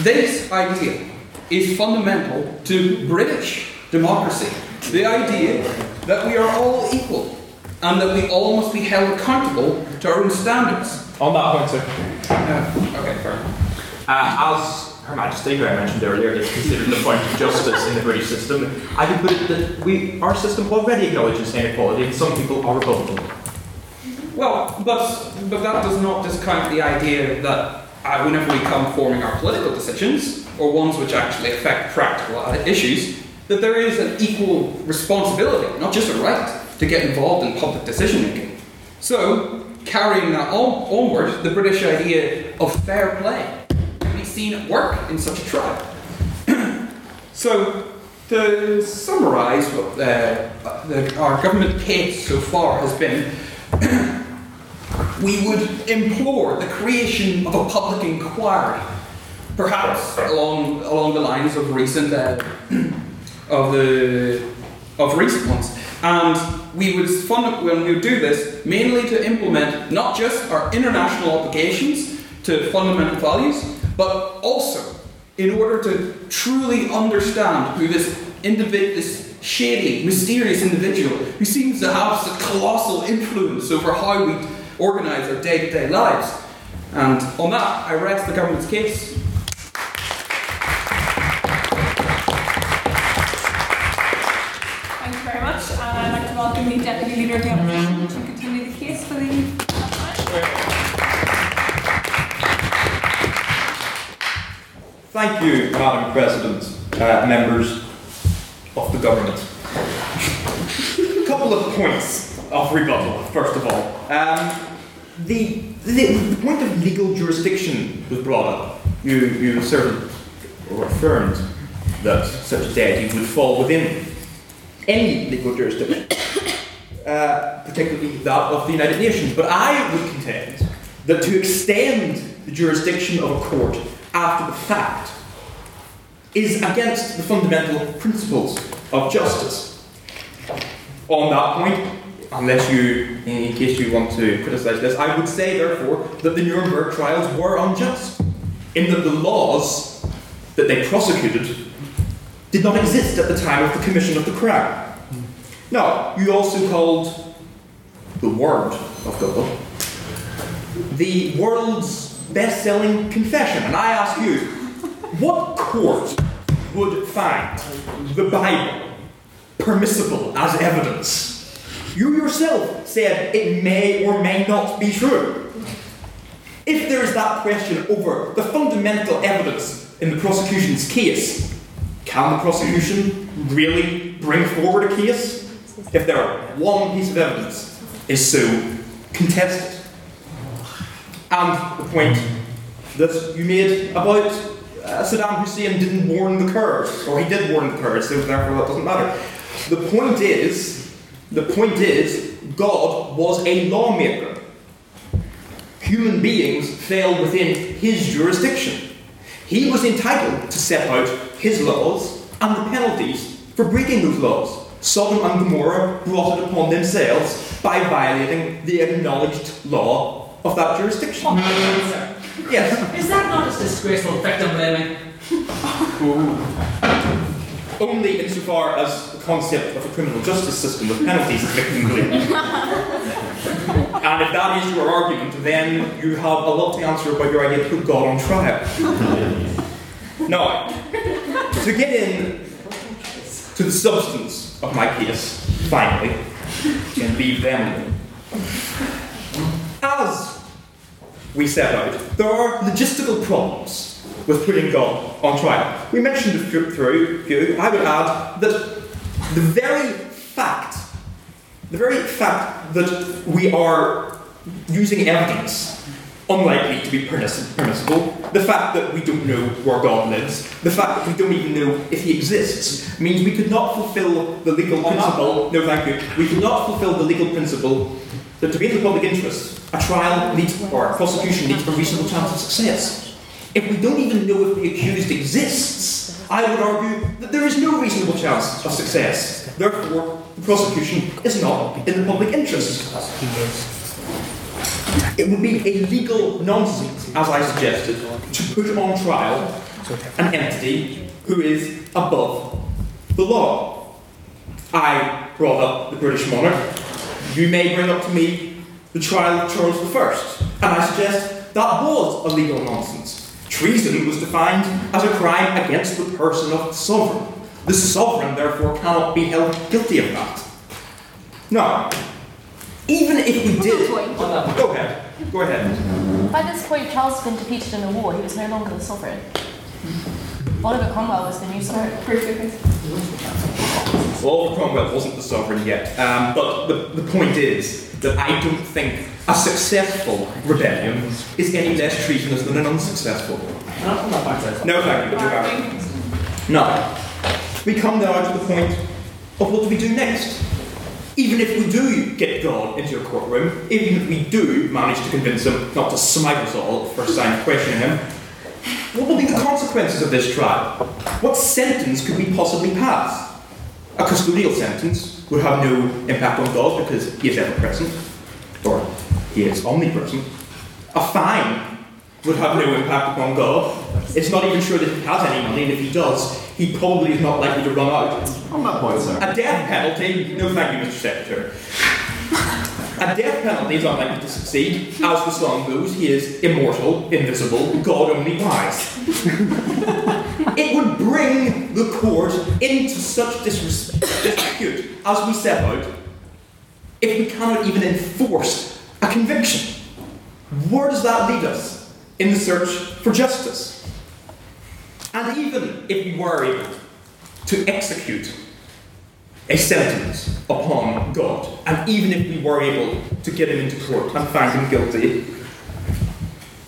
This idea is fundamental to British democracy. The idea that we are all equal and that we all must be held accountable to our own standards. On that point, sir. Uh, okay, fair. Uh, as Her Majesty, who I mentioned earlier, is considered the point of justice in the British system, I can put it that we, our system already acknowledges inequality, and some people are Republican. Well, but but that does not discount the idea that uh, whenever we come forming our political decisions, or ones which actually affect practical issues, that there is an equal responsibility, not just a right, to get involved in public decision making. So, carrying that on, onward, the British idea of fair play seen at work in such a trial. *clears throat* so, to summarise what uh, the, our government case so far has been, *clears throat* we would implore the creation of a public inquiry perhaps along along the lines of recent uh, *clears throat* of the of recent ones. And we would fund when we would do this mainly to implement not just our international obligations to fundamental values, but also in order to truly understand who this individual, this shady, mysterious individual, who seems to have such colossal influence over how we organise our day-to-day lives. And on that, I rest the government's case. Thank you very much. And I'd like to welcome the Deputy Leader of the Opposition to continue the case for the. Thank you, Madam President, uh, members of the government. A couple of points of rebuttal, first of all. Um, the, the, the point of legal jurisdiction was brought up. You, you asserted or affirmed that such a deity would fall within any legal jurisdiction, *coughs* uh, particularly that of the United Nations. But I would contend that to extend the jurisdiction of a court after the fact is against the fundamental principles of justice. On that point, unless you, in case you want to criticise this, I would say, therefore, that the Nuremberg trials were unjust, in that the laws that they prosecuted did not exist at the time of the commission of the crime. Now, you also called the Word of God the world's best selling confession. And I ask you, what court would find the Bible permissible as evidence? You yourself said it may or may not be true. If there is that question over the fundamental evidence in the prosecution's case, can the prosecution really bring forward a case if there one piece of evidence is so contested? And the point that you made about uh, Saddam Hussein didn't warn the Kurds, or he did warn the Kurds, so therefore that doesn't matter. The point is, the point is, God was a lawmaker. Human beings fell within his jurisdiction. He was entitled to set out his laws and the penalties for breaking those laws. Sodom and Gomorrah brought it upon themselves by violating the acknowledged law of that jurisdiction. Oh, yes. Is that not a disgraceful victim blaming? Only insofar as the concept of a criminal justice system with penalties is victim blaming. and if that is your argument, then you have a lot to answer about your idea to put God on trial. now, to get in to the substance of my case, finally, and leave them as we set out, there are logistical problems with putting God on trial. We mentioned a few through few. I would add that the very fact, the very fact that we are using evidence unlikely to be permissible, the fact that we don't know where God lives, the fact that we don't even know if He exists, means we could not fulfill the legal principle. No, thank you. We could not fulfill the legal principle that to be in the public interest, a trial needs, or a prosecution needs a reasonable chance of success. If we don't even know if the accused exists, I would argue that there is no reasonable chance of success. Therefore, the prosecution is not in the public interest. It would be a legal nonsense, as I suggested, to put on trial an entity who is above the law. I brought up the British monarch. You may bring up to me the trial of Charles I, and I suggest that was a legal nonsense. Treason was defined as a crime against the person of the sovereign. The sovereign, therefore, cannot be held guilty of that. Now, even if we did. Go ahead. Go ahead. By this point, Charles had been defeated in a war. He was no longer the sovereign. Oliver Cromwell was the new sovereign. Well, Cromwell wasn't the sovereign yet, um, but the, the point is that I don't think a successful rebellion is any less treasonous than an unsuccessful. One. No, thank you, but you're. Now, we come now to the point of what do we do next? Even if we do get God into a courtroom, even if we do manage to convince him not to smite us all for sign questioning him, What will be the consequences of this trial? What sentence could we possibly pass? A custodial sentence would have no impact on God because he is ever present, or he is omnipresent. A fine would have no impact upon God. It's not even sure that he has any money, and if he does, he probably is not likely to run out. On that point, sir. A death penalty, no thank you, Mr. Secretary. A death penalty is unlikely to succeed. As the song goes, he is immortal, invisible, God only wise. *laughs* bring the court into such disrepute as we set out if we cannot even enforce a conviction. Where does that lead us in the search for justice? And even if we were able to execute a sentence upon God, and even if we were able to get him into court and find him guilty,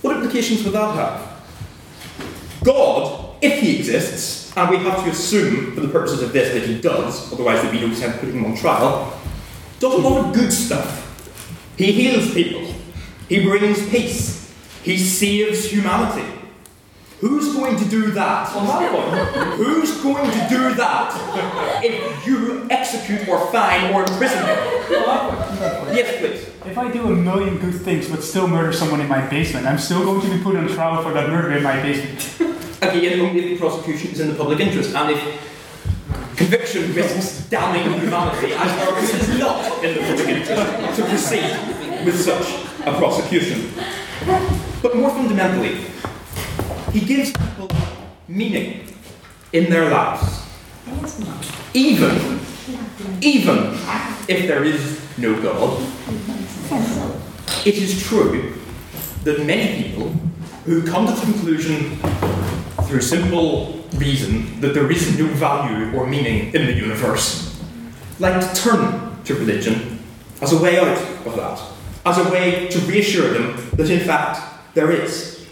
what implications would that have? God, if he exists, and we have to assume for the purposes of this that he does, otherwise there'd be no sense putting him on trial, does a lot of good stuff. He heals people, he brings peace, he saves humanity. Who's going to do that? On that one, who's going to do that if you execute or fine or imprison him? Yes, please. If I do a million good things but still murder someone in my basement, I'm still going to be put on trial for that murder in my basement. Again, if the prosecution is in the public interest, and if conviction risks damning humanity, our it is not in the public interest to proceed with such a prosecution. But more fundamentally, he gives people meaning in their lives. Even, even if there is no God, it is true that many people who come to the conclusion through simple reason that there is no value or meaning in the universe like to turn to religion as a way out of that, as a way to reassure them that in fact there is.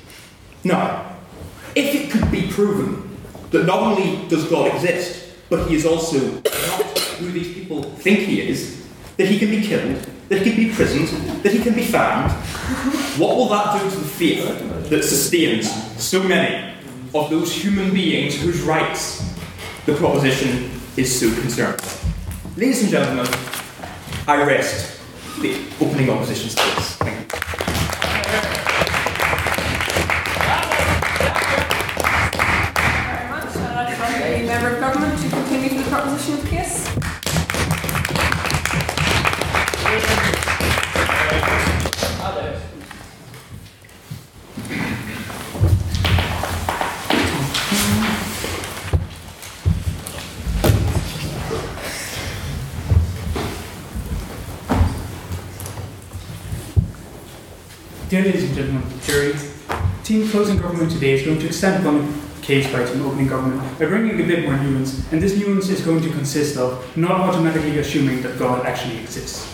Now, if it could be proven that not only does God exist, but he is also not who these people think he is, that he can be killed, that he can be imprisoned, that he can be found, what will that do to the fear that sustains so many of those human beings whose rights the proposition is so concerned? Ladies and gentlemen, I rest the opening opposition space. Thank you. very much. Uh, I'd like the member of government to continue the proposition of case. Dear ladies and gentlemen of the jury, Team Closing Government today is going to extend the case by Team Opening Government by bringing a bit more nuance, and this nuance is going to consist of not automatically assuming that God actually exists.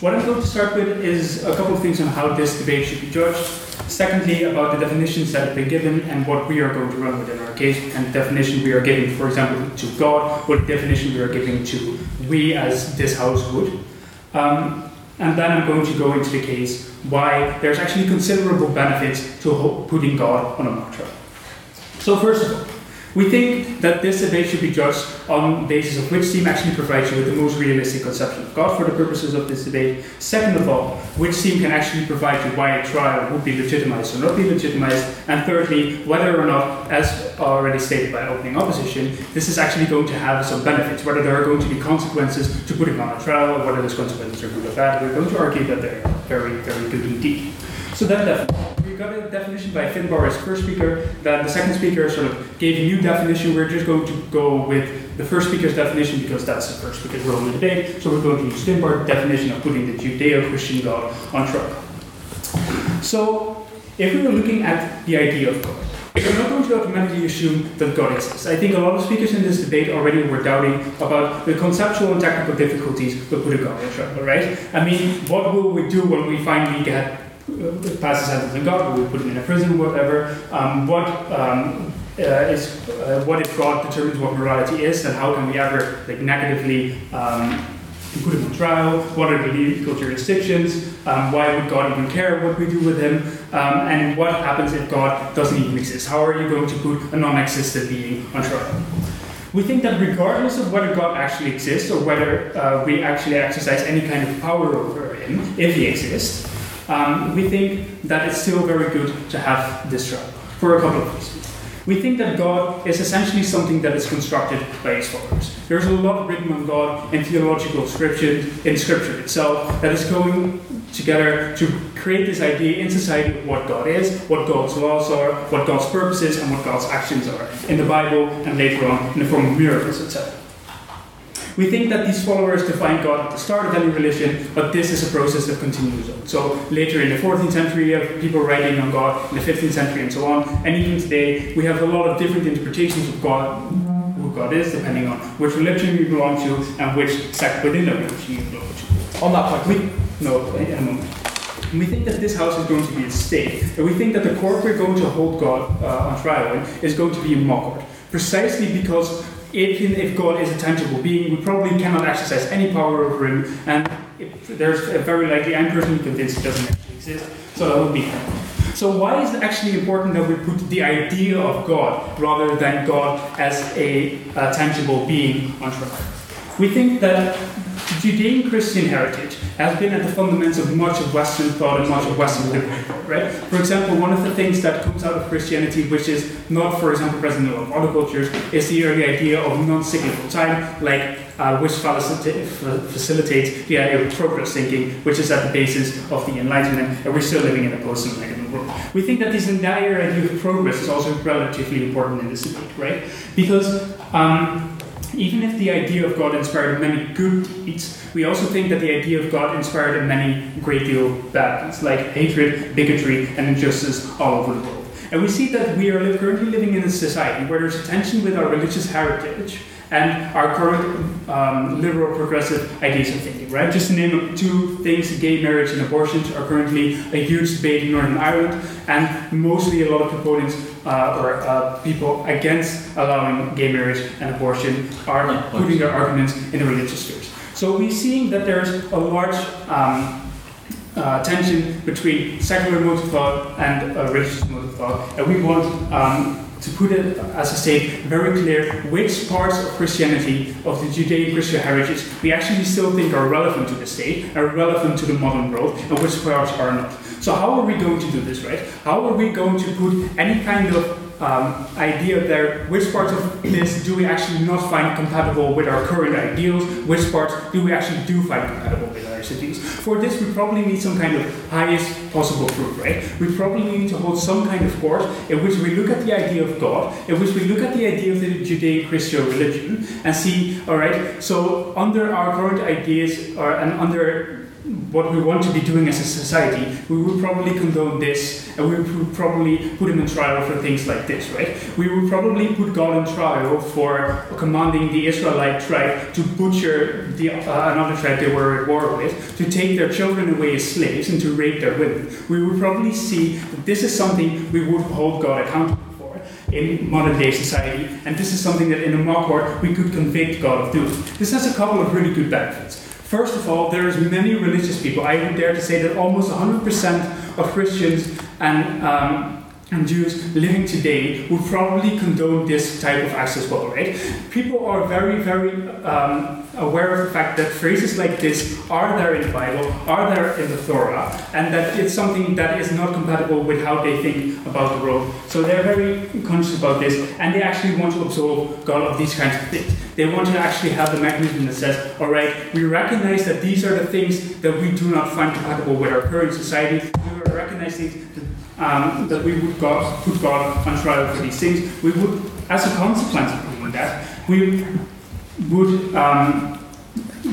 What I'm going to start with is a couple of things on how this debate should be judged. Secondly, about the definitions that have been given and what we are going to run with in our case, and the definition we are giving, for example, to God, what definition we are giving to we as this house would. Um, and then I'm going to go into the case why there's actually considerable benefits to putting God on a trial. So first of all, we think that this debate should be judged on the basis of which team actually provides you with the most realistic conception of God for the purposes of this debate. Second of all, which team can actually provide you why a trial would be legitimized or not be legitimized. And thirdly, whether or not, as already stated by opening opposition, this is actually going to have some benefits, whether there are going to be consequences to putting on a trial, or whether those consequences are good or bad. We're going to argue that they're very, very good indeed. So that definition. Got a definition by Finbar as first speaker. Then the second speaker sort of gave a new definition. We're just going to go with the first speaker's definition because that's the first speaker's role in the debate. So we're going to use Finbar's definition of putting the Judeo-Christian God on trial. So if we were looking at the idea of God, we're not going to automatically assume that God exists. I think a lot of speakers in this debate already were doubting about the conceptual and technical difficulties with putting God on trial, right? I mean, what will we do when we finally get uh, pass a sentence in God? We put him in a prison, whatever? Um, what um, uh, is uh, what if God determines what morality is, and how can we ever like negatively um, put him on trial? What are the legal jurisdictions? Um, why would God even care what we do with him? Um, and what happens if God doesn't even exist? How are you going to put a non-existent being on trial? We think that regardless of whether God actually exists or whether uh, we actually exercise any kind of power over him, if he exists, um, we think that it's still very good to have this trial for a couple of reasons. We think that God is essentially something that is constructed by his followers. There's a lot written on God in theological scripture, in scripture itself, that is going together to create this idea in society of what God is, what God's laws are, what God's purposes, and what God's actions are in the Bible and later on in the form of miracles, etc. We think that these followers define God at the start of any religion, but this is a process that continues on. So later in the 14th century, you have people writing on God, in the 15th century, and so on. And even today, we have a lot of different interpretations of God, who God is, depending on which religion you belong to and which sect within that religion you belong to. On that point, we no, in a moment. And we think that this house is going to be a state, and we think that the court we're going to hold God uh, on trial in is going to be a mock court, precisely because if, if God is a tangible being, we probably cannot exercise any power over him, and there's a very likely, I'm personally convinced he doesn't actually exist, so that would be. So why is it actually important that we put the idea of God rather than God as a, a tangible being on trial? We think that Judean Christian heritage has been at the fundamentals of much of Western thought and much of Western liberty right? For example, one of the things that comes out of Christianity, which is not, for example, present in a lot of other cultures, is the early idea of non-cyclical time, like uh, which facilitates the idea of progress thinking, which is at the basis of the Enlightenment, and we're still living in a post-Enlightenment world. We think that this entire idea of progress is also relatively important in this debate, right? Because um, even if the idea of God inspired many good deeds, we also think that the idea of God inspired many great deal bad deeds, like hatred, bigotry, and injustice all over the world. And we see that we are currently living in a society where there's a tension with our religious heritage and our current um, liberal progressive ideas of thinking, right? Just to name two things, gay marriage and abortions are currently a huge debate in Northern Ireland, and mostly a lot of proponents uh, or uh, people against allowing gay marriage and abortion are putting their arguments in the religious spheres. So we're seeing that there's a large um, uh, tension between secular mode of thought and religious mode of thought, and we want um, to put it as a state very clear which parts of Christianity, of the Judeo Christian heritage, we actually still think are relevant to the state, are relevant to the modern world, and which parts are not. So, how are we going to do this, right? How are we going to put any kind of um, idea there, which parts of this do we actually not find compatible with our current ideals, which parts do we actually do find compatible with our cities. For this, we probably need some kind of highest possible proof, right? We probably need to hold some kind of course in which we look at the idea of God, in which we look at the idea of the Judeo-Christian religion, and see, all right, so under our current ideas, or, and under what we want to be doing as a society, we would probably condone this, and we would probably put him in trial for things like this, right? We would probably put God in trial for commanding the Israelite tribe to butcher the, uh, another tribe they were at war with, to take their children away as slaves, and to rape their women. We would probably see that this is something we would hold God accountable for in modern day society, and this is something that in a mock court we could convict God of doing. This has a couple of really good benefits. First of all, there's many religious people. I would dare to say that almost 100% of Christians and um, and Jews living today would probably condone this type of acts as well, right? People are very, very um, aware of the fact that phrases like this are there in the Bible, are there in the Torah, and that it's something that is not compatible with how they think about the world. So they're very conscious about this, and they actually want to absolve God of these kinds of things. They want to actually have the mechanism that says, all right, we recognize that these are the things that we do not find compatible with our current society. We recognize these um, that we would God, put God on trial for these things. We would, as a consequence of doing that, we would um,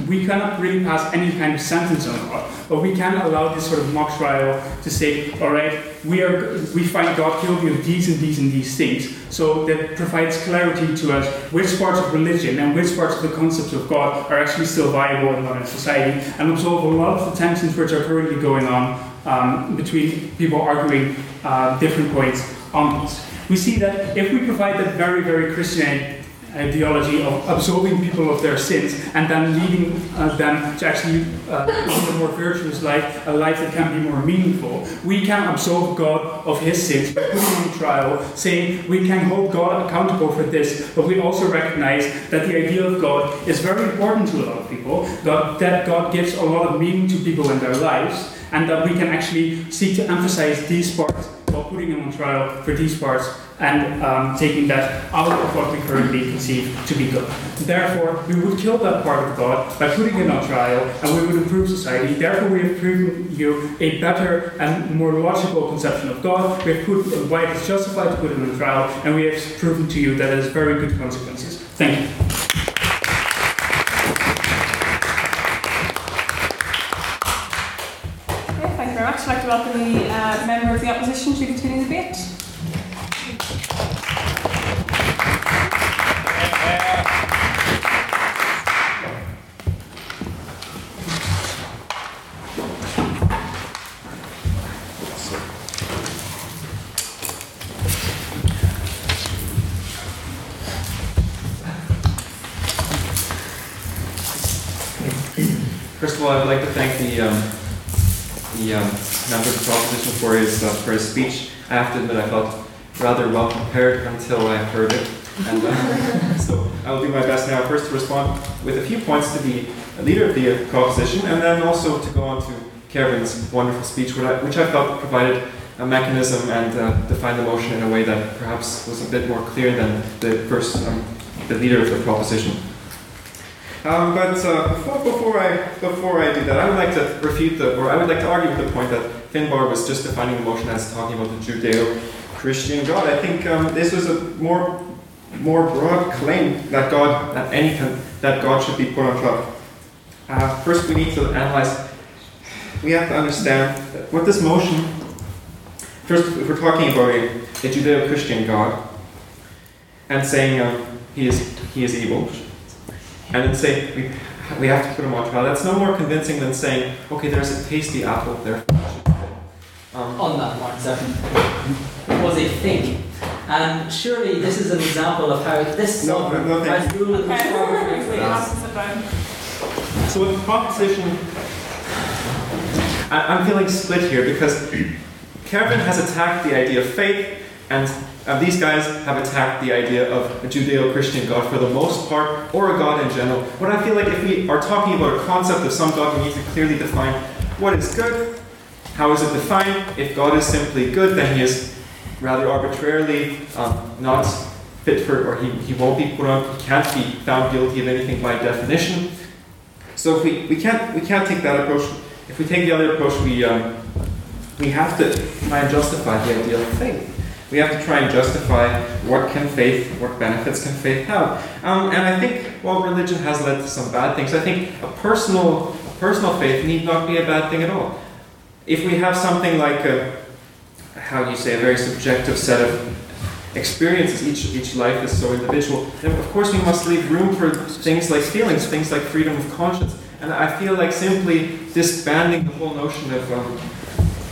we cannot really pass any kind of sentence on God, but we can allow this sort of mock trial to say, all right, we are we find God guilty of these and these and these things. So that provides clarity to us which parts of religion and which parts of the concepts of God are actually still viable in modern society, and absolve a lot of the tensions which are currently going on um, between people arguing uh, different points on this. We see that if we provide that very, very Christian ideology of absolving people of their sins and then leading uh, them to actually uh, live a more virtuous life, a life that can be more meaningful. We can absolve God of his sins by putting him on trial, saying we can hold God accountable for this, but we also recognize that the idea of God is very important to a lot of people, that God gives a lot of meaning to people in their lives, and that we can actually seek to emphasize these parts while putting them on trial for these parts and um, taking that out of what we currently conceive to be good. Therefore, we would kill that part of God by putting it on trial and we would improve society. Therefore, we have proven you a better and more logical conception of God. We have put why it is justified to put it on trial and we have proven to you that it has very good consequences. Thank you. I'd like to welcome the uh, member of the opposition to continue the debate. First of all, I'd like to thank the, um, the um, member of the opposition for his, uh, for his speech. I have to admit, I felt rather well prepared until I heard it. And uh, *laughs* so I will do my best now first to respond with a few points to the leader of the opposition and then also to go on to Kevin's wonderful speech, which I, which I felt provided a mechanism and uh, defined the motion in a way that perhaps was a bit more clear than the first, um, the leader of the proposition. Um, but uh, before, before, I, before I do that, I would like to refute the, or I would like to argue with the point that Finbar was just defining the motion as talking about the Judeo-Christian God. I think um, this was a more, more broad claim that God, that anything, that God should be put on trial. Uh, first, we need to analyze. We have to understand what this motion. First, if we're talking about a, a Judeo-Christian God, and saying um, he is he is evil, and then say we, we have to put him on trial. That's no more convincing than saying, okay, there's a tasty apple there. Um, On that one second, was a thing. And surely this is an example of how this No, song no, no, has ruled the arbitrary So with the proposition, I, I'm feeling split here because Kevin has attacked the idea of faith, and uh, these guys have attacked the idea of a Judeo-Christian God for the most part, or a God in general. What I feel like if we are talking about a concept of some God, we need to clearly define what is good, how is it defined. If God is simply good, then he is rather arbitrarily um, not fit for, or he, he won't be put on, he can't be found guilty of anything by definition. So if we, we can't we can't take that approach. If we take the other approach, we um, we have to try and justify the idea of faith. We have to try and justify what can faith, what benefits can faith have. Um, and I think while religion has led to some bad things, I think a personal a personal faith need not be a bad thing at all. If we have something like a how do you say a very subjective set of experiences, each each life is so individual, of course we must leave room for things like feelings, things like freedom of conscience. And I feel like simply disbanding the whole notion of um,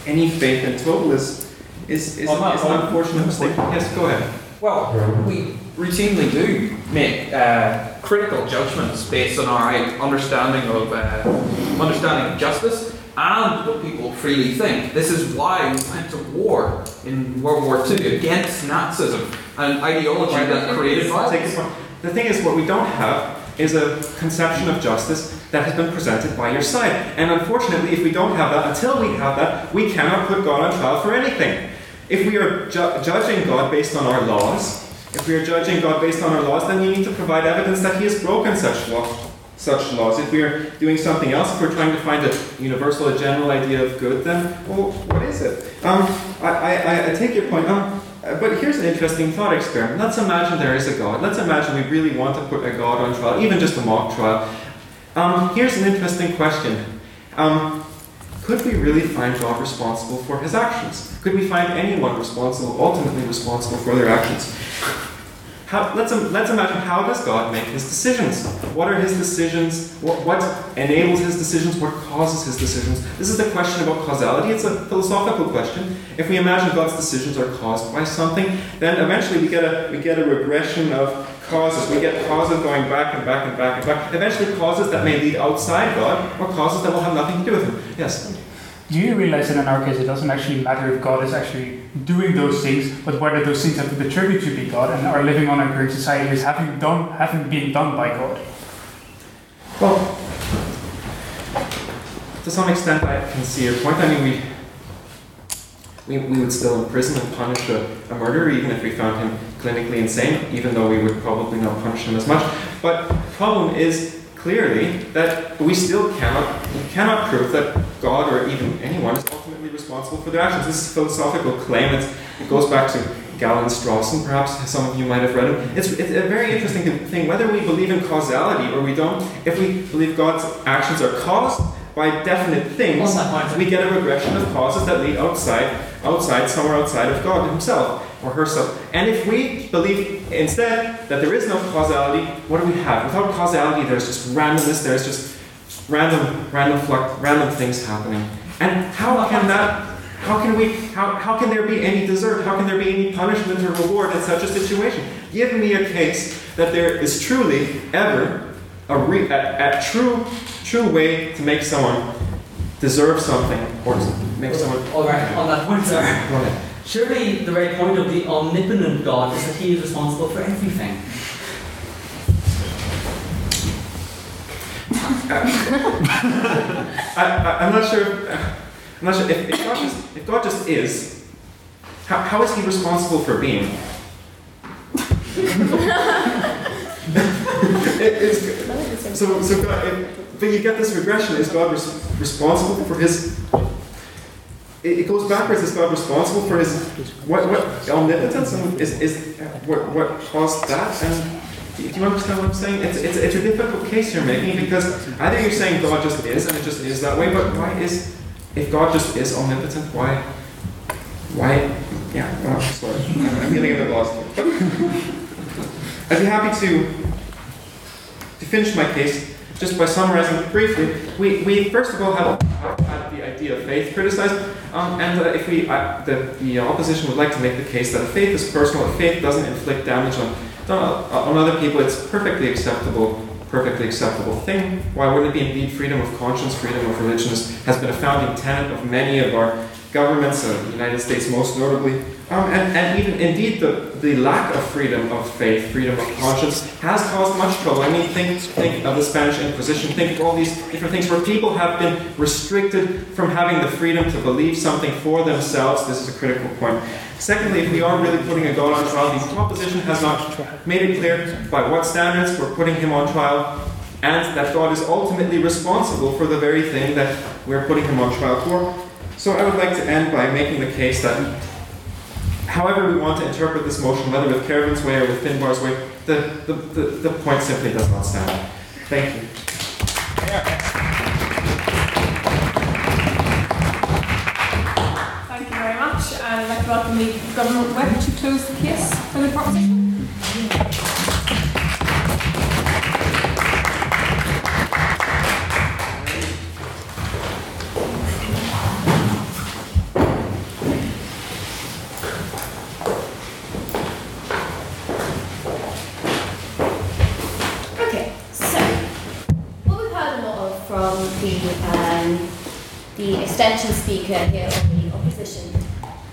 any faith in total is is, is, On that is an point- unfortunate mistake. Yes, go ahead. Well, we routinely do make uh, critical judgments based on our understanding of uh, understanding of justice and what people freely think. This is why we went to war in World War II against Nazism, an ideology that created violence. The thing is, what we don't have is a conception of justice that has been presented by your side. And unfortunately, if we don't have that, until we have that, we cannot put God on trial for anything. If we are ju- judging God based on our laws, if we are judging God based on our laws, then we need to provide evidence that He has broken such law, such laws. If we are doing something else, if we're trying to find a universal, a general idea of good, then well, what is it? Um, I, I, I take your point. Um, but here's an interesting thought experiment. Let's imagine there is a God. Let's imagine we really want to put a God on trial, even just a mock trial. Um, here's an interesting question. Um, could we really find God responsible for his actions? Could we find anyone responsible, ultimately responsible for their actions? how, let's, let's imagine how does God make his decisions? What are his decisions? What, what enables his decisions? What causes his decisions? This is the question about causality. It's a philosophical question. If we imagine God's decisions are caused by something, then eventually we get a, we get a regression of causes. We get causes going back and back and back and back. Eventually causes that may lead outside God, or causes that will have nothing to do with him. Yes? Do you realize that in our case it doesn't actually matter if God is actually doing those things, but whether those things have been attributed to be God and are living on our current society is having done having been done by God? Well, to some extent, I can see your point. I mean, we, we, we would still imprison and punish a, a murderer even if we found him clinically insane, even though we would probably not punish him as much. But the problem is clearly that we still cannot we cannot prove that God or even anyone is ultimately responsible for their actions. This is a philosophical claim. It's, it goes back to Galen Strawson, perhaps some of you might have read him. It's, it's a very interesting thing. Whether we believe in causality or we don't, if we believe God's actions are caused by definite things, we get a regression of causes that lead outside, outside, somewhere outside of God Himself or herself. And if we believe instead that there is no causality, what do we have? Without causality, there's just randomness. There's just random, random, fluct, random things happening. And how can that? How can we? How, how can there be any desert? How can there be any punishment or reward in such a situation? Give me a case that there is truly ever a, re, a, a true, true way to make someone deserve something or to make someone. All right, on that point, sir. Surely the very point of the omnipotent God is that He is responsible for everything. *laughs* I, I'm not sure. I'm not sure if, if, God just, if God just is. How, how is He responsible for being? *laughs* It- so, so God, it, but you get this regression. Is God res- responsible for His? It, it goes backwards. Is God responsible for His what? What omnipotence? And Is is what what caused that? And do you understand what I'm saying? It's, it's, it's a difficult case you're making because either you're saying God just is and it just is that way, but why is if God just is omnipotent? Why? Why? Yeah. Sorry, I'm getting a bit lost. Here. *laughs* I'd be happy to to finish my case just by summarizing briefly. We, we first of all have, idea of faith criticized, um, and uh, if we uh, the, the opposition would like to make the case that faith is personal, faith doesn't inflict damage on on on other people, it's perfectly acceptable. Perfectly acceptable thing. Why wouldn't it be indeed freedom of conscience, freedom of religion has been a founding tenet of many of our governments, uh, the United States most notably, um, and, and even indeed the, the lack of freedom of faith, freedom of conscience, has caused much trouble. I mean, think, think of the Spanish Inquisition, think of all these different things where people have been restricted from having the freedom to believe something for themselves. This is a critical point. Secondly, if we are really putting a God on trial, the proposition has not made it clear by what standards we're putting him on trial, and that God is ultimately responsible for the very thing that we're putting him on trial for. So I would like to end by making the case that however we want to interpret this motion, whether with Caravan's way or with Finbar's way, the, the, the, the point simply does not stand. Thank you. Thank you very much. And I'd like to welcome the government whip to close the case for the proposition. The extension speaker here on the opposition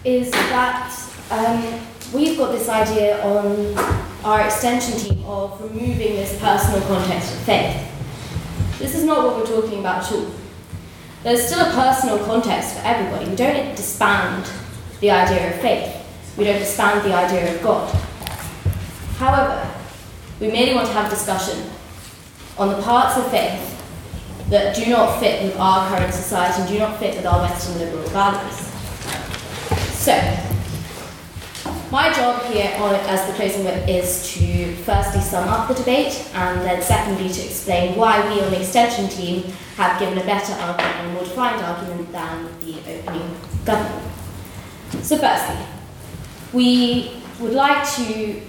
is that um, we've got this idea on our extension team of removing this personal context of faith. This is not what we're talking about at all. There's still a personal context for everybody. We don't disband the idea of faith. We don't disband the idea of God. However, we merely want to have a discussion on the parts of faith that do not fit with our current society and do not fit with our Western liberal values. So, my job here on, as the closing whip is to firstly sum up the debate and then secondly to explain why we on the extension team have given a better argument and a more defined argument than the opening government. So firstly, we would like to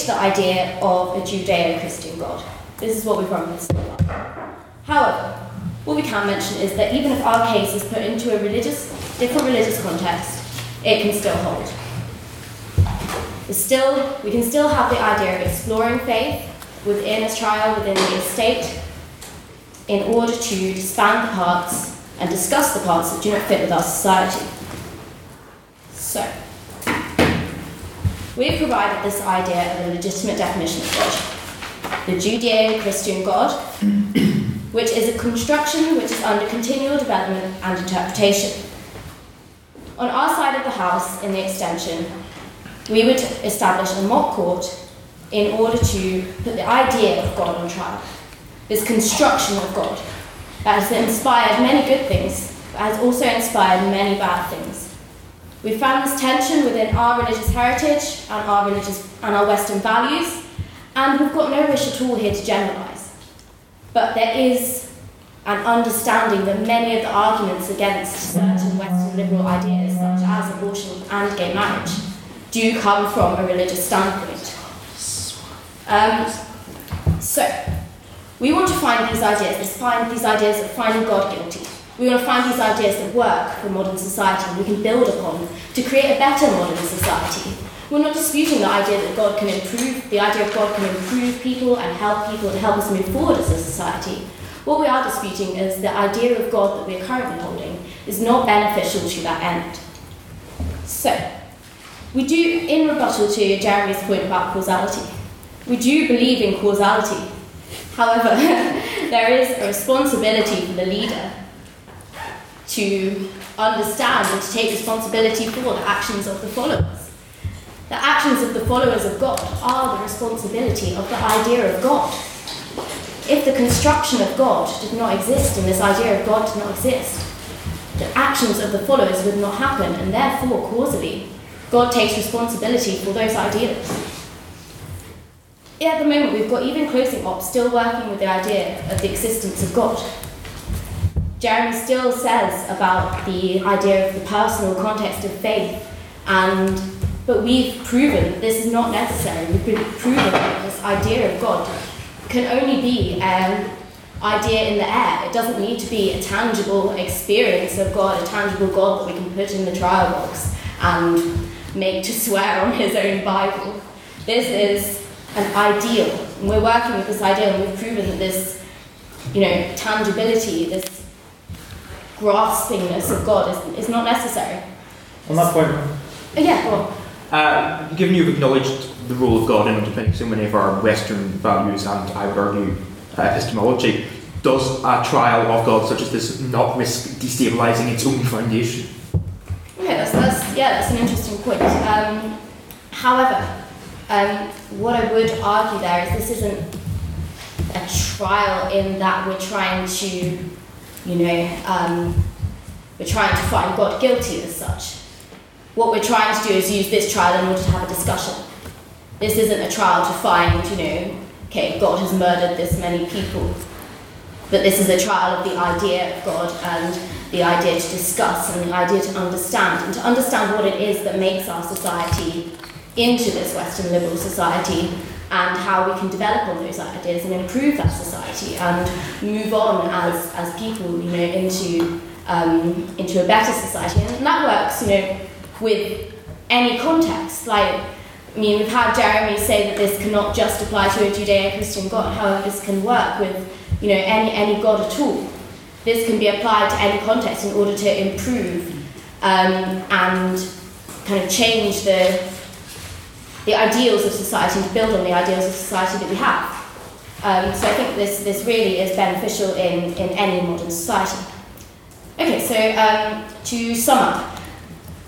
to the idea of a Judeo-Christian God. This is what we promised. However, what we can mention is that even if our case is put into a religious, different religious context, it can still hold. Still, we can still have the idea of exploring faith within a trial, within the estate, in order to disband the parts and discuss the parts that do not fit with our society. So, we've provided this idea of a legitimate definition of God. The Judeo Christian God, which is a construction which is under continual development and interpretation. On our side of the house, in the extension, we would establish a mock court in order to put the idea of God on trial. This construction of God that has inspired many good things, but has also inspired many bad things. We found this tension within our religious heritage and our religious and our Western values, and we've got no wish at all here to generalise. But there is an understanding that many of the arguments against certain Western liberal ideas, such as abortion and gay marriage, do come from a religious standpoint. Um, so, we want to find these ideas, let's find these ideas of finding God guilty. We want to find these ideas that work for modern society we can build upon to create a better modern society. We're not disputing the idea that God can improve, the idea of God can improve people and help people and help us move forward as a society. What we are disputing is the idea of God that we are currently holding is not beneficial to that end. So, we do, in rebuttal to Jeremy's point about causality, we do believe in causality. However, *laughs* there is a responsibility for the leader to understand and to take responsibility for the actions of the followers. The actions of the followers of God are the responsibility of the idea of God. If the construction of God did not exist and this idea of God did not exist, the actions of the followers would not happen, and therefore, causally, God takes responsibility for those ideas. At the moment, we've got even closing ops still working with the idea of the existence of God. Jeremy still says about the idea of the personal context of faith, and but we've proven this is not necessary. We've been proven that this idea of God can only be an idea in the air. It doesn't need to be a tangible experience of God, a tangible God that we can put in the trial box and make to swear on his own Bible. This is an ideal, and we're working with this ideal, and we've proven that this, you know, tangibility, this graspingness of God is, is not necessary. On that point, Uh, yeah, on. Uh, given you've acknowledged the role of God in underpinning so many of our Western values and I would argue uh, epistemology, does a trial of God such as this not risk destabilising its own foundation? That's, that's yeah, that's an interesting point. Um, however, um, what I would argue there is this isn't a trial in that we're trying to, you know, um, we're trying to find God guilty as such. What we're trying to do is use this trial in order to have a discussion. This isn't a trial to find, you know, okay, God has murdered this many people. But this is a trial of the idea of God and the idea to discuss and the idea to understand and to understand what it is that makes our society into this Western liberal society and how we can develop on those ideas and improve that society and move on as, as people, you know, into um, into a better society. And that works, you know, with any context. Like, I mean, we've had Jeremy say that this cannot just apply to a Judeo-Christian God. However, this can work with, you know, any any God at all. This can be applied to any context in order to improve um, and kind of change the the ideals of society to build on the ideals of society that we have. Um, so I think this, this really is beneficial in, in any modern society. Okay, so um, to sum up,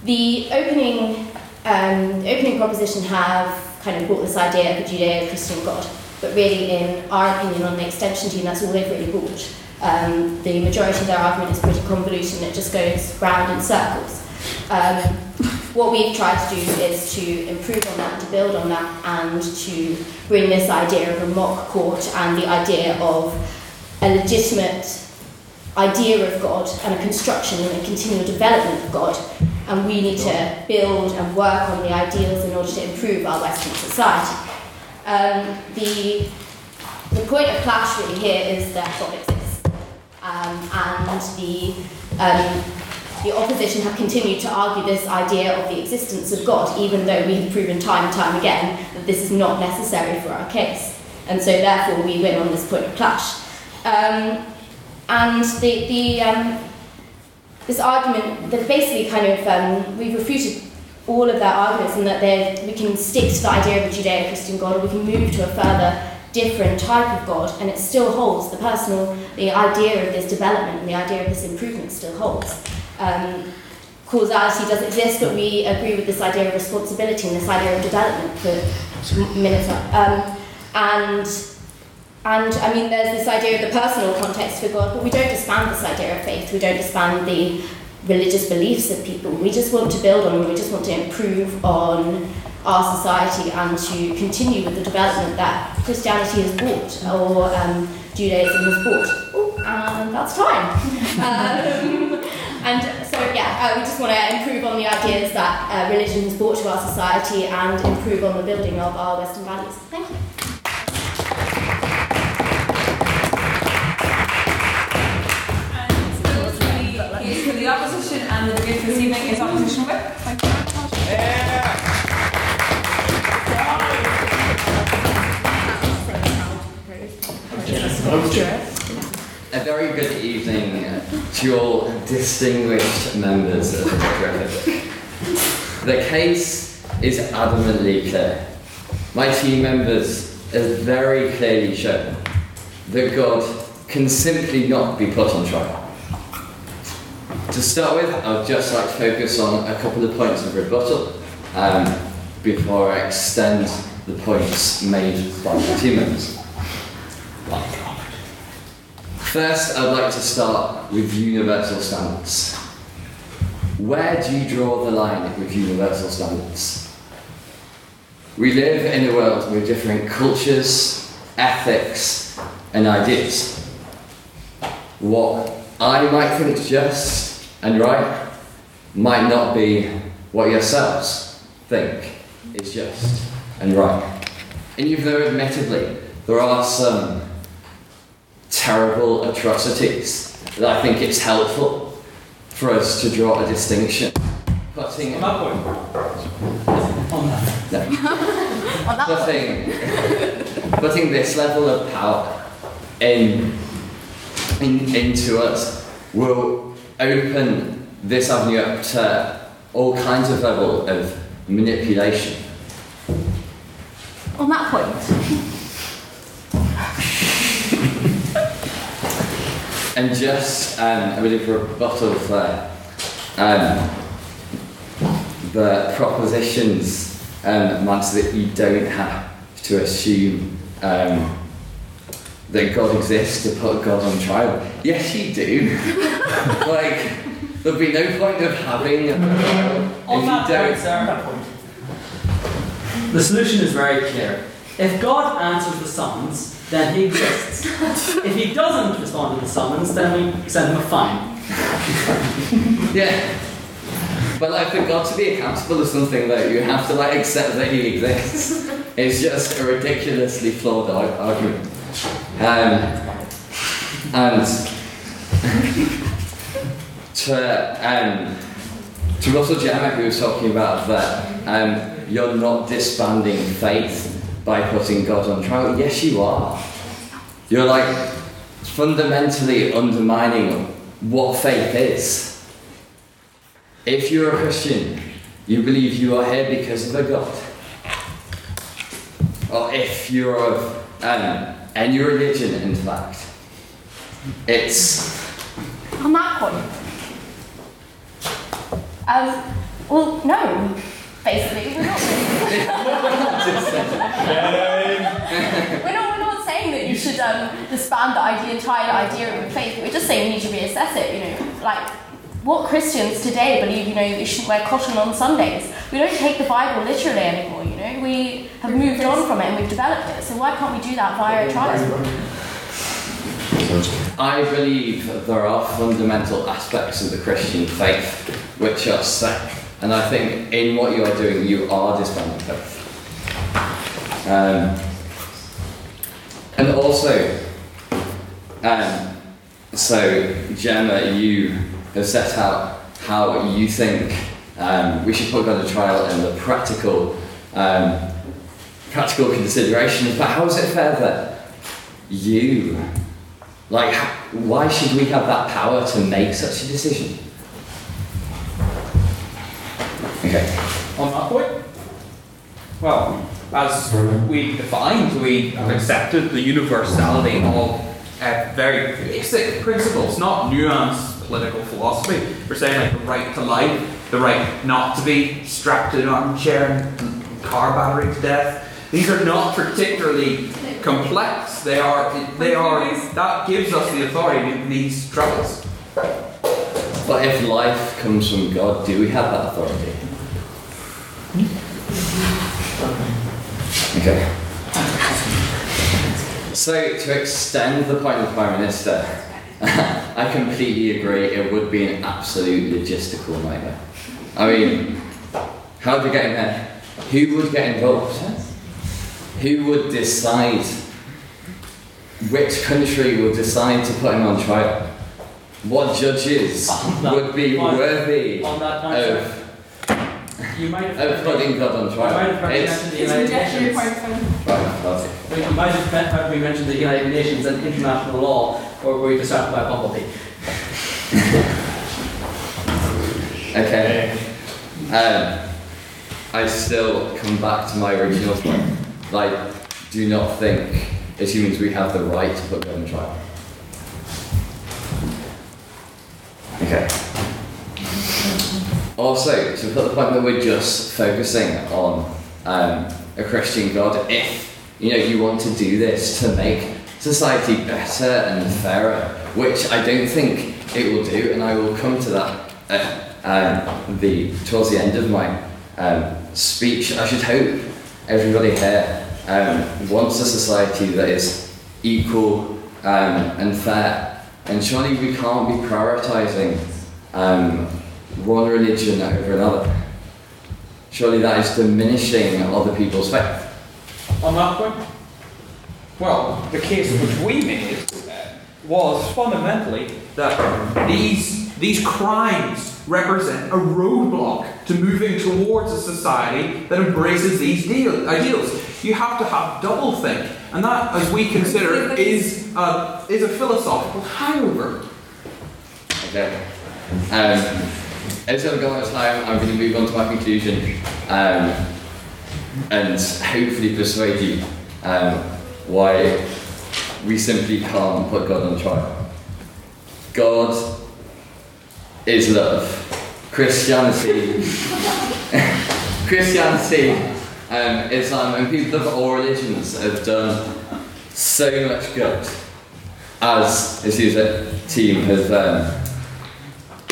the opening, um, opening proposition have kind of brought this idea of a Judeo-Christian God, but really in our opinion on the extension team, that's all they've really brought. Um, the majority of their argument is pretty convoluted and it just goes round in circles. Um, what we've tried to do is to improve on that, to build on that, and to bring this idea of a mock court and the idea of a legitimate idea of God and a construction and a continual development of God and we need to build and work on the ideals in order to improve our Western society. Um, the, the point of clash really here is that God exists, um, and the, um, the opposition have continued to argue this idea of the existence of God, even though we have proven time and time again that this is not necessary for our case. And so therefore we win on this point of clash. Um, and the, the, um, this argument, that basically kind of, um, we've refuted all of their arguments and that we can stick to the idea of a Judeo-Christian God or we can move to a further different type of God and it still holds, the personal, the idea of this development and the idea of this improvement still holds. Um, causality does exist, but we agree with this idea of responsibility and this idea of development for minutes. Um, and and I mean, there's this idea of the personal context for God, but we don't disband this idea of faith. We don't disband the religious beliefs of people. We just want to build on them. We just want to improve on our society and to continue with the development that Christianity has brought or um, Judaism has brought. Oh, and that's time. *laughs* um, and so, yeah, uh, we just want to improve on the ideas that uh, religion has brought to our society and improve on the building of our Western values. Thank you. The opposition and the debate this evening is opposition whip. Thank you very much. A very good evening to all distinguished members of the. The case is adamantly clear. My team members have very clearly shown that God can simply not be put on trial. To start with, I'd just like to focus on a couple of points of rebuttal um, before I extend the points made by members. First, I'd like to start with universal standards. Where do you draw the line with universal standards? We live in a world with different cultures, ethics, and ideas. What I might think is just and your right might not be what yourselves think is just and right. And even though, admittedly, there are some terrible atrocities that I think it's helpful for us to draw a distinction. Putting my point on No. *laughs* putting, putting this level of power in, in into us will open this avenue up to all kinds of level of manipulation. On that point. And just um, a bit of rebuttal for um, the propositions um, that you don't have to assume um, that God exists to put God on trial. Yes, you do. *laughs* like, there'd be no point of having a trial On if that you point, don't. sir, the solution is very clear. If God answers the summons, then he exists. *laughs* if he doesn't respond to the summons, then we send him a fine. *laughs* Yeah. But like for God to be accountable to something that you have to like accept that he exists It's just a ridiculously flawed argument. Um, and to um, to Russell Jammer who was talking about that um, you're not disbanding faith by putting God on trial. Yes, you are. You're like fundamentally undermining what faith is. If you're a Christian, you believe you are here because of a God. Or if you're of um, any religion, in fact, it's on that point, um, well, no, basically, we're not. *laughs* we're not, we're not saying that you should um, disband the idea, entire idea of faith. We're just saying we need to reassess it. You know, like what Christians today believe. You know, you shouldn't wear cotton on Sundays. We don't take the Bible literally anymore. You know, we have moved on from it and we've developed it. So why can't we do that via a trial? I believe there are fundamental aspects of the Christian faith which are safe. And I think in what you are doing, you are disbanding both. Um, and also, um, so Gemma, you have set out how you think um, we should put God on trial and the practical, um, practical considerations. But how is it fair that you, like, why should we have that power to make such a decision? Okay. On that point? Well, as we defined, we have accepted the universality of uh, very basic principles, not nuanced political philosophy. We're saying like the right to life, the right not to be strapped to an armchair and car battery to death. These are not particularly complex. They are. They are. That gives us the authority in these troubles. But if life comes from God, do we have that authority? Okay. So, to extend the point of the Prime Minister, *laughs* I completely agree, it would be an absolute logistical nightmare. I mean, how do you get in there? Who would get involved? Who would decide which country would decide to put him on trial? What judges would be on- worthy on that point, of, You might have of putting God on trial? You might have heard me It's- mention the United Nations. Right, it. We you might have heard me mention the United Nations and international law, or were you distracted by Bumblebee? *laughs* Okay. Um, I still come back to my original point. Like, do not think as humans we have the right to put God on trial. Okay. Also, to put the point that we're just focusing on um, a Christian God, if you know you want to do this to make society better and fairer, which I don't think it will do, and I will come to that at um, the towards the end of my um, speech. I should hope everybody here um, wants a society that is equal um, and fair, and surely we can't be prioritising um, one religion over another. Surely that is diminishing other people's faith. On that point? Well, the case which we made was fundamentally that these, these crimes represent a roadblock to moving towards a society that embraces these deal, ideals. You have to have double think, and that, as we consider, is a, is a philosophical hangover. Okay. Um, as I'm going of time, I'm going to move on to my conclusion um, and hopefully persuade you um, why we simply can't put God on trial. God is love. Christianity, *laughs* Christianity, um, Islam, and people of all religions have done so much good, as as a team has, um,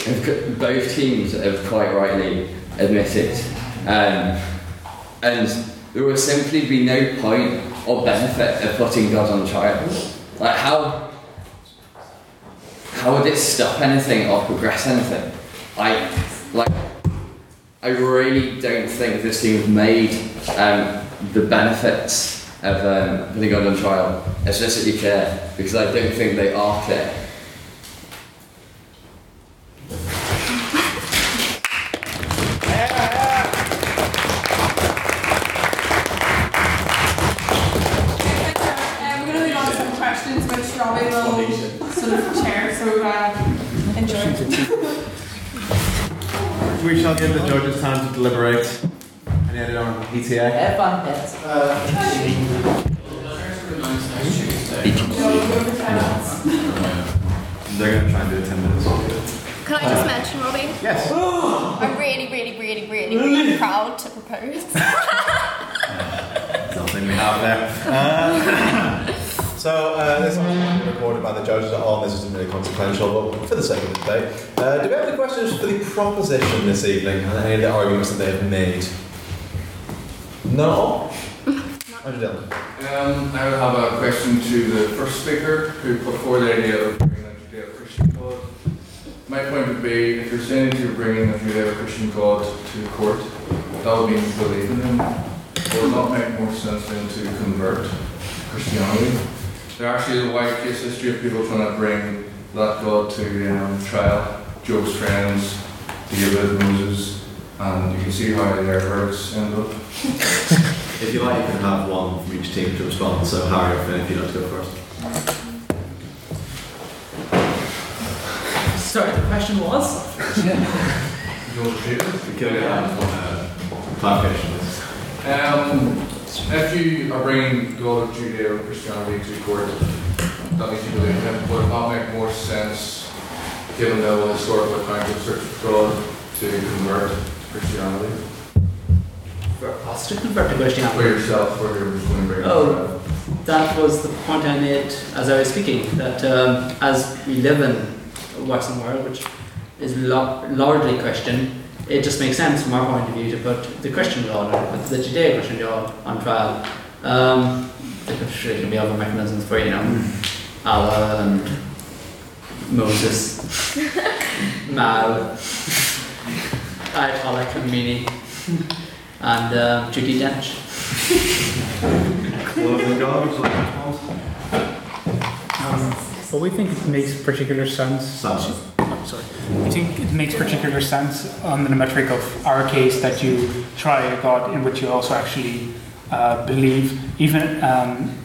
have both teams have quite rightly admitted, um, and there will simply be no point or benefit of putting God on trial. Like how how would it stop anything or progress anything? I like I really don't think this team have made um, the benefits of um, putting God on trial explicitly clear because I don't think they are clear. Um, we're going to move on to some questions which Robbie will sort of chair, so uh, enjoy. *laughs* We shall give the judges time to deliberate. Any idea on PTA? Have fun, pets. They're going to try and do it 10 minutes. Can I just mention, Robbie? Yes. *gasps* I'm really, really, really, really, really proud to propose. *laughs* Something we have there. Uh, *laughs* so, uh, this was recorded by the judges at all. This isn't really consequential, but for the sake of the debate, uh, do we have any questions for the proposition this evening and any of the arguments that they have made? No? *laughs* Andrew Dillon. Um, I would have a question to the first speaker who put forward the idea of bringing a Judeo-Christian God. my point would be if you're saying that you're bringing a Judeo-Christian God to court, that would mean you believe in him. Would not make more sense than to convert to Christianity? There actually is a wide case history of people trying to bring that God to um, trial. Job's friends, David, Moses, and you can see how their verdicts end up. *laughs* If you like, you can have one from each team to respond. So, Harry or Finn, if you'd like to go first. Sorry, the question was? *laughs* Clarification. Um, if you are bringing God of Judeo Christianity to court, that means you believe in him. Would it not make more sense, given the historical account of search for God, to convert to Christianity? For us to convert to Christianity? For yourself, or you're just going to bring it to Oh, that was the point I made as I was speaking. That um, as we live in a Western world, which is largely Christian, it just makes sense from our point of view to put the Christian God, or the Judeo-Christian God, on trial. Um, there could surely be other mechanisms for you know Allah and Moses, Mao, Ayatollah Khomeini, and um, Judi Dench. Closing comments. Um, but we think it makes particular sense. Oh, sorry. We think it makes particular sense on the metric of our case that you try a God in which you also actually uh, believe, even. Um,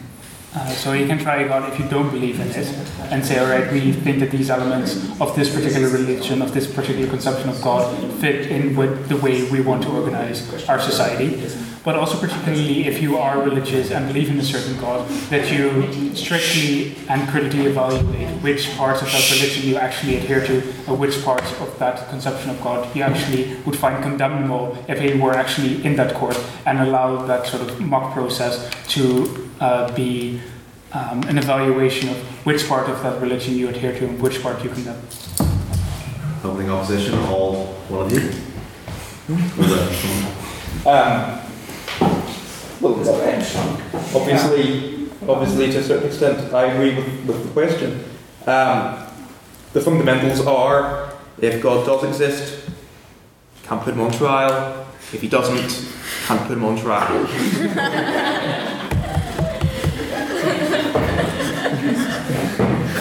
uh, so you can try a God if you don't believe in it, and say, all right, we think that these elements of this particular religion, of this particular conception of God, fit in with the way we want to organize our society. But also, particularly if you are religious and believe in a certain God, that you strictly and critically evaluate which parts of that religion you actually adhere to, or which parts of that conception of God you actually would find condemnable if it were actually in that court, and allow that sort of mock process to uh, be um, an evaluation of which part of that religion you adhere to and which part you condemn. Opening opposition, all one of you. Um, well, it depends. Obviously, obviously, to a certain extent, I agree with, with the question. Um, the fundamentals are: if God does exist, can't put him on trial. If he doesn't, can't put him on trial.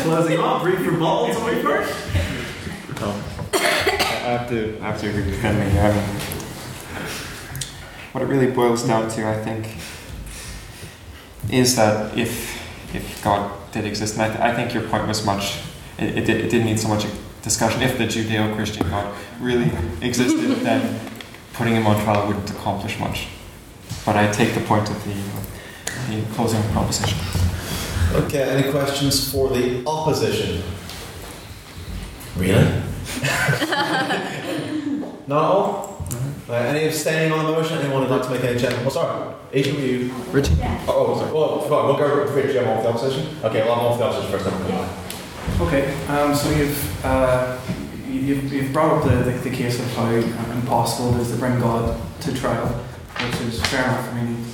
Closing off, brief rebuttal to me first. I have to, I have to agree with Henry. What it really boils down to, I think, is that if if God did exist, and I, th- I think your point was much, it, it, did, it didn't need so much discussion. If the Judeo-Christian God really existed, *laughs* then putting him on trial wouldn't accomplish much. But I take the point of the, the closing proposition. Okay, any questions for the opposition? Really? *laughs* Not all? Uh, any abstaining on the motion? Anyone would like to make any check? Oh, sorry. Each of you. Richie? Oh, oh, sorry. Well, fine. We'll go with Richie. I'm off the opposition. Okay, well, I'm off the opposition first. Then. Okay, um, so you've, uh, you've, you've brought up the, the, the case of how impossible it is to bring God to trial, which is fair enough. I mean,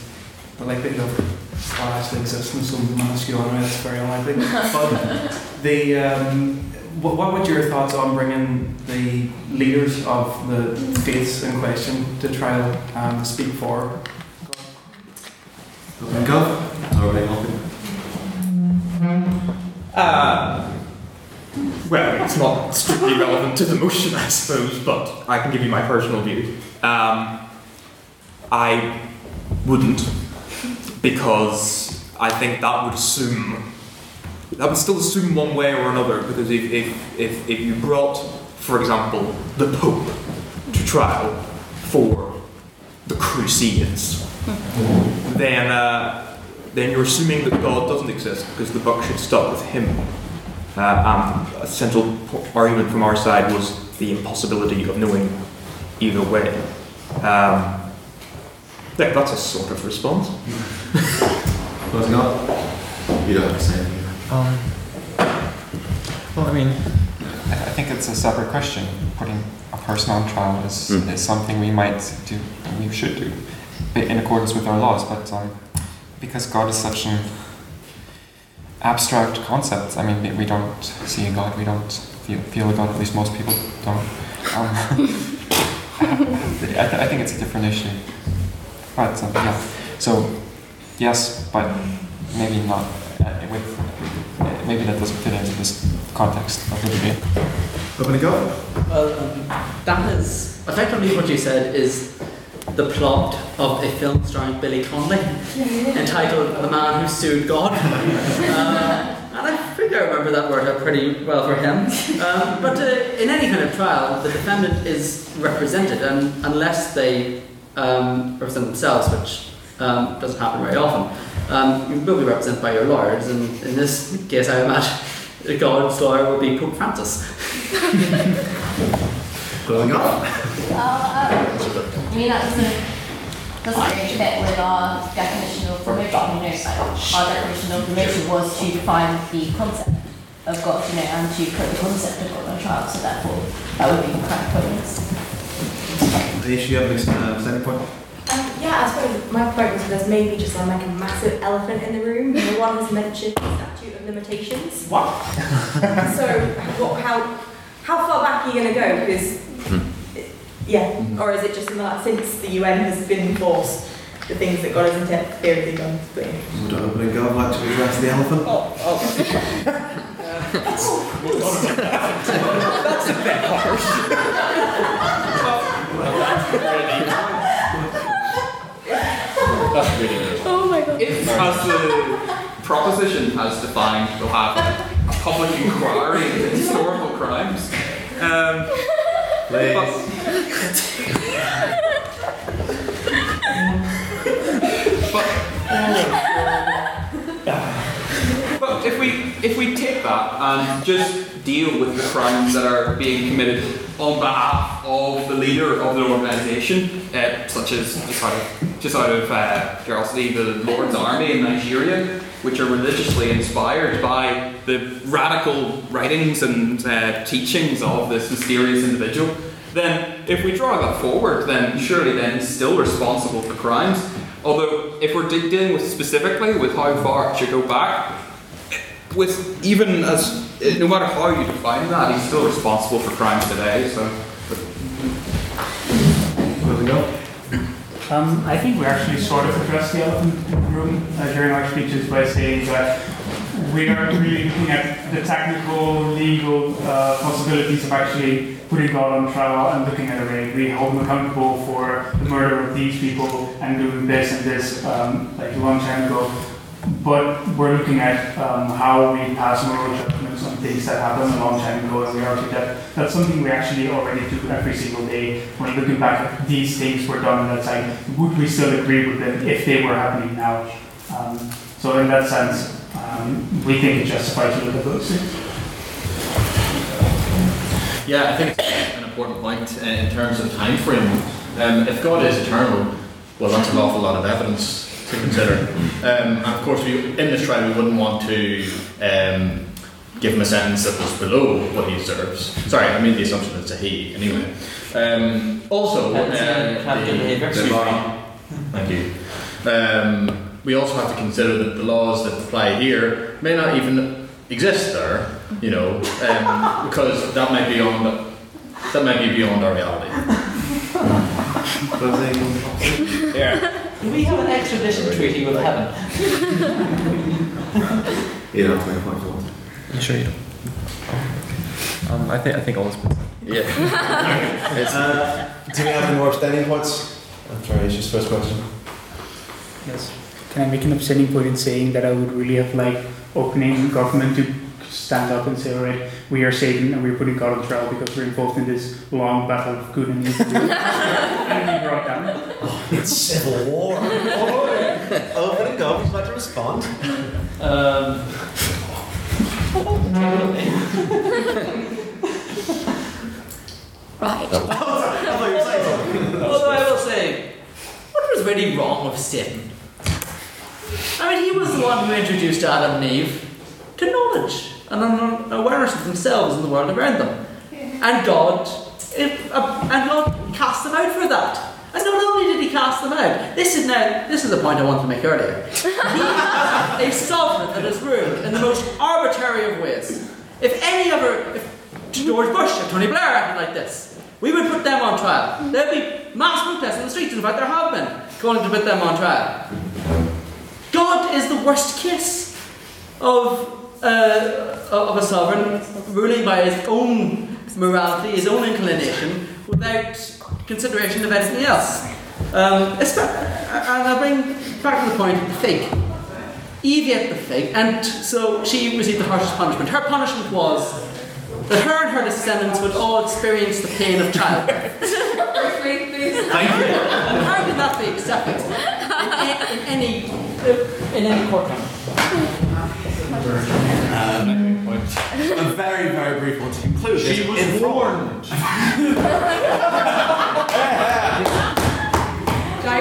the likelihood of God actually existing in some minuscule way that's very unlikely. *laughs* but the, um, what, what would your thoughts on bringing the leaders of the faiths in question to trial um, to speak for Open Gov? Or are open? Uh, well, it's not strictly relevant to the motion, I suppose, but I can give you my personal view. Um, I wouldn't, because I think that would assume that would still assume one way or another. Because if if, if, if you brought, for example, the Pope to trial for the Crusades, then uh, then you're assuming that God doesn't exist because the buck should stop with him. Uh, and a central argument from our side was the impossibility of knowing either way. Um, that's a sort of response. Closing up? You don't say anything. Um, well, I mean, I I think it's a separate question. Putting a person on trial is, is something we might do, and we should do, in accordance with our laws. But um, because God is such an abstract concept, I mean, we- we don't see a God, we don't feel, feel a God, at least most people don't. Um, *laughs* I, th- I think it's a different issue. But, uh, yeah. So, yes, but maybe not uh, with, maybe that doesn't fit into this context of the debate. Open to go. Well, um, that is effectively what you said is the plot of a film starring Billy Connolly entitled "The Man Who Sued God," *laughs* uh, and I think I remember that word out pretty well for him. Um, but uh, in any kind of trial, the defendant is represented, and unless they um, represent themselves, which um, doesn't happen very often, um, you will be represented by your lawyers. And in this case, I imagine God's lawyer would be Pope Francis. *laughs* Going on. I mean, that doesn't, doesn't really fit with our definition of promotion, you know, like, our definition of promotion was to define the concept of God, you know, and to put the concept of God on trial, so therefore, that would be the correct point. The issue of uh, standing point. Um, yeah, I suppose my point was there's maybe just like a massive elephant in the room. No one has mentioned the statute of limitations. What? *laughs* so, what, how how far back are you going to go? Because yeah, or is it just something like since the UN has been enforced, the things that God has interfered with gone clear? Would open and go like to address the elephant? Oh, *laughs* That's a bit harsh. *laughs* Well, that's really good. Oh my god. If, as the proposition has defined, we'll have a public inquiry into historical crimes. Um, But *laughs* if we take that and just deal with the crimes that are being committed on behalf of the leader of the organisation, uh, such as just out of just out of uh, curiosity, the Lord's Army in Nigeria, which are religiously inspired by the radical writings and uh, teachings of this mysterious individual, then if we draw that forward, then surely then he's still responsible for crimes. Although, if we're de- dealing with specifically with how far it should go back, with even as no matter how you define that, he's still responsible for crimes today. So, Where we go? Um, I think we actually sort of addressed the elephant in the room uh, during our speeches by saying that we are really looking at the technical, legal uh, possibilities of actually putting God on trial and looking at a raid. We hold him accountable for the murder of these people and doing this and this um, like a long time ago. But we're looking at um, how we pass moral judgments on things that happened a long time ago, and we argue that that's something we actually already do every single day. When looking back at these things were done at that time, would we still agree with them if they were happening now? Um, so in that sense, um, we think it justifies to look at those things. Yeah, I think it's an important point in terms of time frame. Um, if God is eternal, well, that's an awful lot of evidence to consider. Um, and of course, we, in this trial, we wouldn't want to um, give him a sentence that was below what he deserves. Sorry, I made the assumption it's a he, anyway. Um, also, uh, That's, captain the- the law- Thank you. Um, we also have to consider that the laws that apply here may not even exist there, you know, um, because that might be beyond that might be beyond our reality. Yeah. Do we have an extradition treaty with heaven? *laughs* You don't have to make a point for one. You sure you don't? Um, I think I think all this. Yeah. *laughs* uh, do we have any more abstaining points? After Aisha's first question. Yes. Can I make an abstaining point in saying that I would really have liked opening government to stand up and say, all right, we are Satan and we're putting God on trial because we're involved in this long battle of good and evil. *laughs* and we brought down. It's civil war. *laughs* oh, Open and go. He's about to respond. Um, *laughs* Right. Although I will say, what was really wrong with Satan? I mean, he was the one who introduced Adam and Eve to knowledge and an awareness of themselves and the world around them. And God, it, uh, and God cast them out for that. And not only did he cast them out, this is now this is the point I wanted to make earlier. He, a sovereign that is ruled in the most arbitrary of ways. If any other, if George Bush, or Tony Blair acted like this, we would put them on trial. There'd be mass protests in the streets. In fact, there have been calling to put them on trial. God is the worst kiss of, uh, of a sovereign ruling by his own morality, his own inclination, without consideration of anything else. Um, and I bring back to the point of the fig. Eve ate the fig, and so she received the harshest punishment. Her punishment was that her and her descendants would all experience the pain of childbirth. *laughs* Thank you. And how can that be accepted in, in any in any courtroom? Um, a very, very brief one to conclude. She this. was warned. *laughs*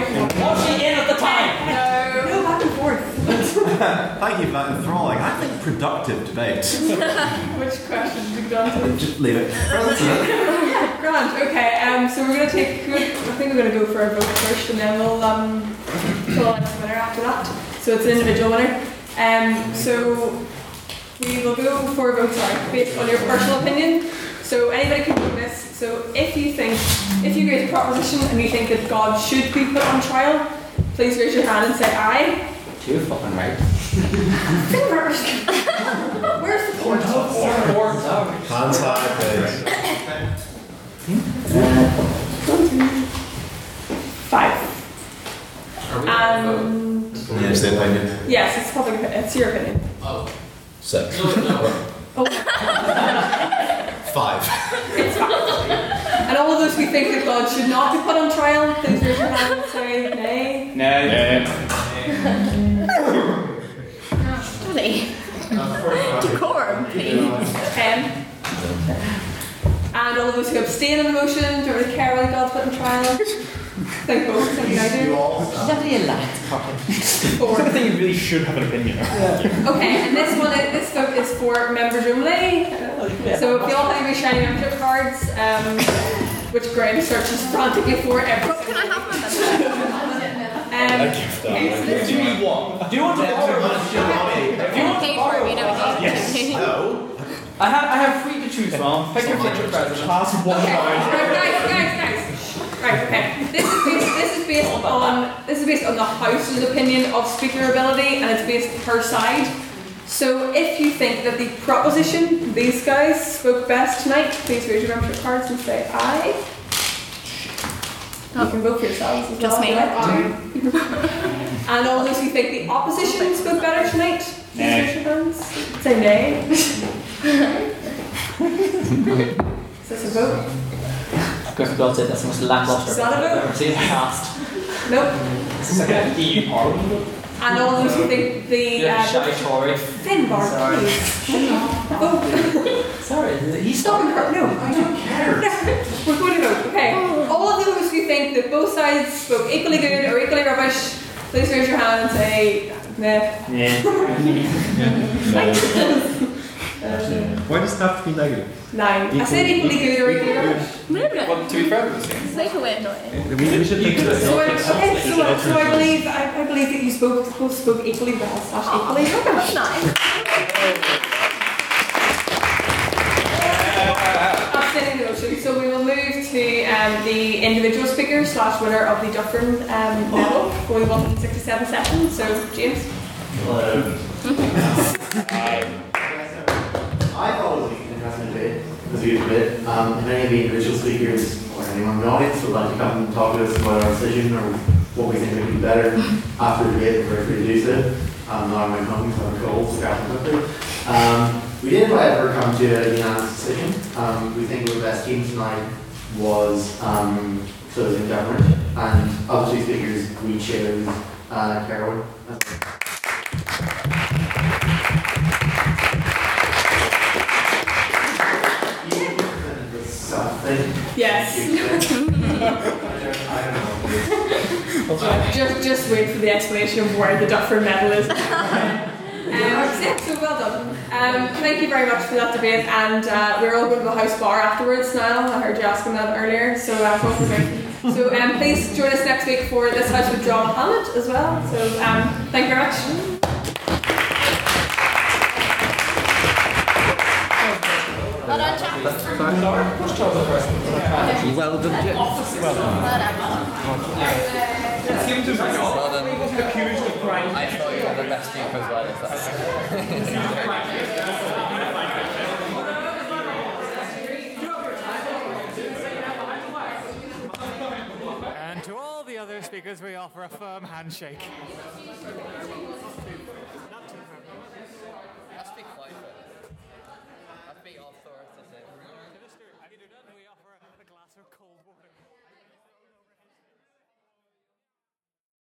Was she in at the time? No. No, back and forth. *laughs* Thank you for that enthralling. I think productive debate. *laughs* Which question did you go to? Just leave it. Grant, okay, um, so we're going to take, I think we're going to go for a vote first and then we'll um, select a winner after that. So it's an individual winner. Um, so we will go for a vote, sorry, based on your personal opinion. So anybody can vote this. So if you think, if you agree with the proposition and you think that God should be put on trial, please raise your hand and say aye. You're fucking right. Fingers. *laughs* Where's the court? Hands high, Five. And please. Yes, the opinion. yes, it's public. It's your opinion. Oh. Six. Oh, *laughs* Five. it's five. And all of those who think that God should not be put on trial, please raise your hand and say nay. Really? Decorum, please. Ten. And all of those who abstain on the motion, don't really care whether God's put on trial. Think both, think neither. Four. I think you really should have an opinion. Okay, and this one, this vote is for members only. So if you all have your shiny membership cards, um, which Graham searches frantically for every Can I have my Um, membership? Do you want? Do you want to borrow? If you want pay for it, you know Yes. No. I have I have three to choose from. Pick your future president. Pass one Okay, guys, guys, guys. Right, okay. This is based, this is based on this is based on the House's opinion of speaker ability, and it's based per side. So if you think that the proposition these guys spoke best tonight, please raise your membership cards and say aye. You can vote for yourselves as Just well. me. if you like. And all those who think the opposition spoke better tonight, please Nay. raise your hands. Say nay. *laughs* Is this a vote? Because God said that's the most lackluster Is that a I've vote? ever seen in the past. *laughs* Nope. This is like an EU parliament. And all those who think the You're uh, shy Tory. Finbar, Sorry. please. Oh, *laughs* Sorry, he's stop and hurt. No, I don't care. *laughs* We're going to vote. Okay. All of those who think that both sides spoke equally good or equally rubbish, please raise your hand and say nah. Why does it have to be negative? Nine. I said equally good or equally rubbish. Well, to be fair, it's the same. It's like a way of. We, we should think of. So, I, okay, so, so I believe I, I believe that you spoke both spoke equally well slash equally rubbish. Nice. Abstaining the. So we will move to um, the individual speaker slash winner of the Dufferin um, medal, going 167 seconds. So James. I thought it was interesting debate. It was a debate. Um, if any of the individual speakers or anyone in the audience would like to come and talk to us about our decision or what we think would be better after the debate, we're free to do so. Um, now I'm home, so I'm cold, so catch quickly. Um, we did, however, come to a unanimous decision. Um, we think the best team tonight was um, closing government, and of the two speakers, we chose uh. Yes. *laughs* just just wait for the explanation of where the Dufferin medal is. *laughs* um, yeah, so well done. Um, thank you very much for that debate, and uh, we're all going to the house bar afterwards now. I heard you asking that earlier, so uh, talk to me. So um, please join us next week for this house with John Hammett as well. So um, thank you very much. Well done, chaps. Well done, Jim. Well done. Well done. Accused of crime. I thought you were the best keeper as well. And to all the other speakers, we offer a firm handshake. Not too firm.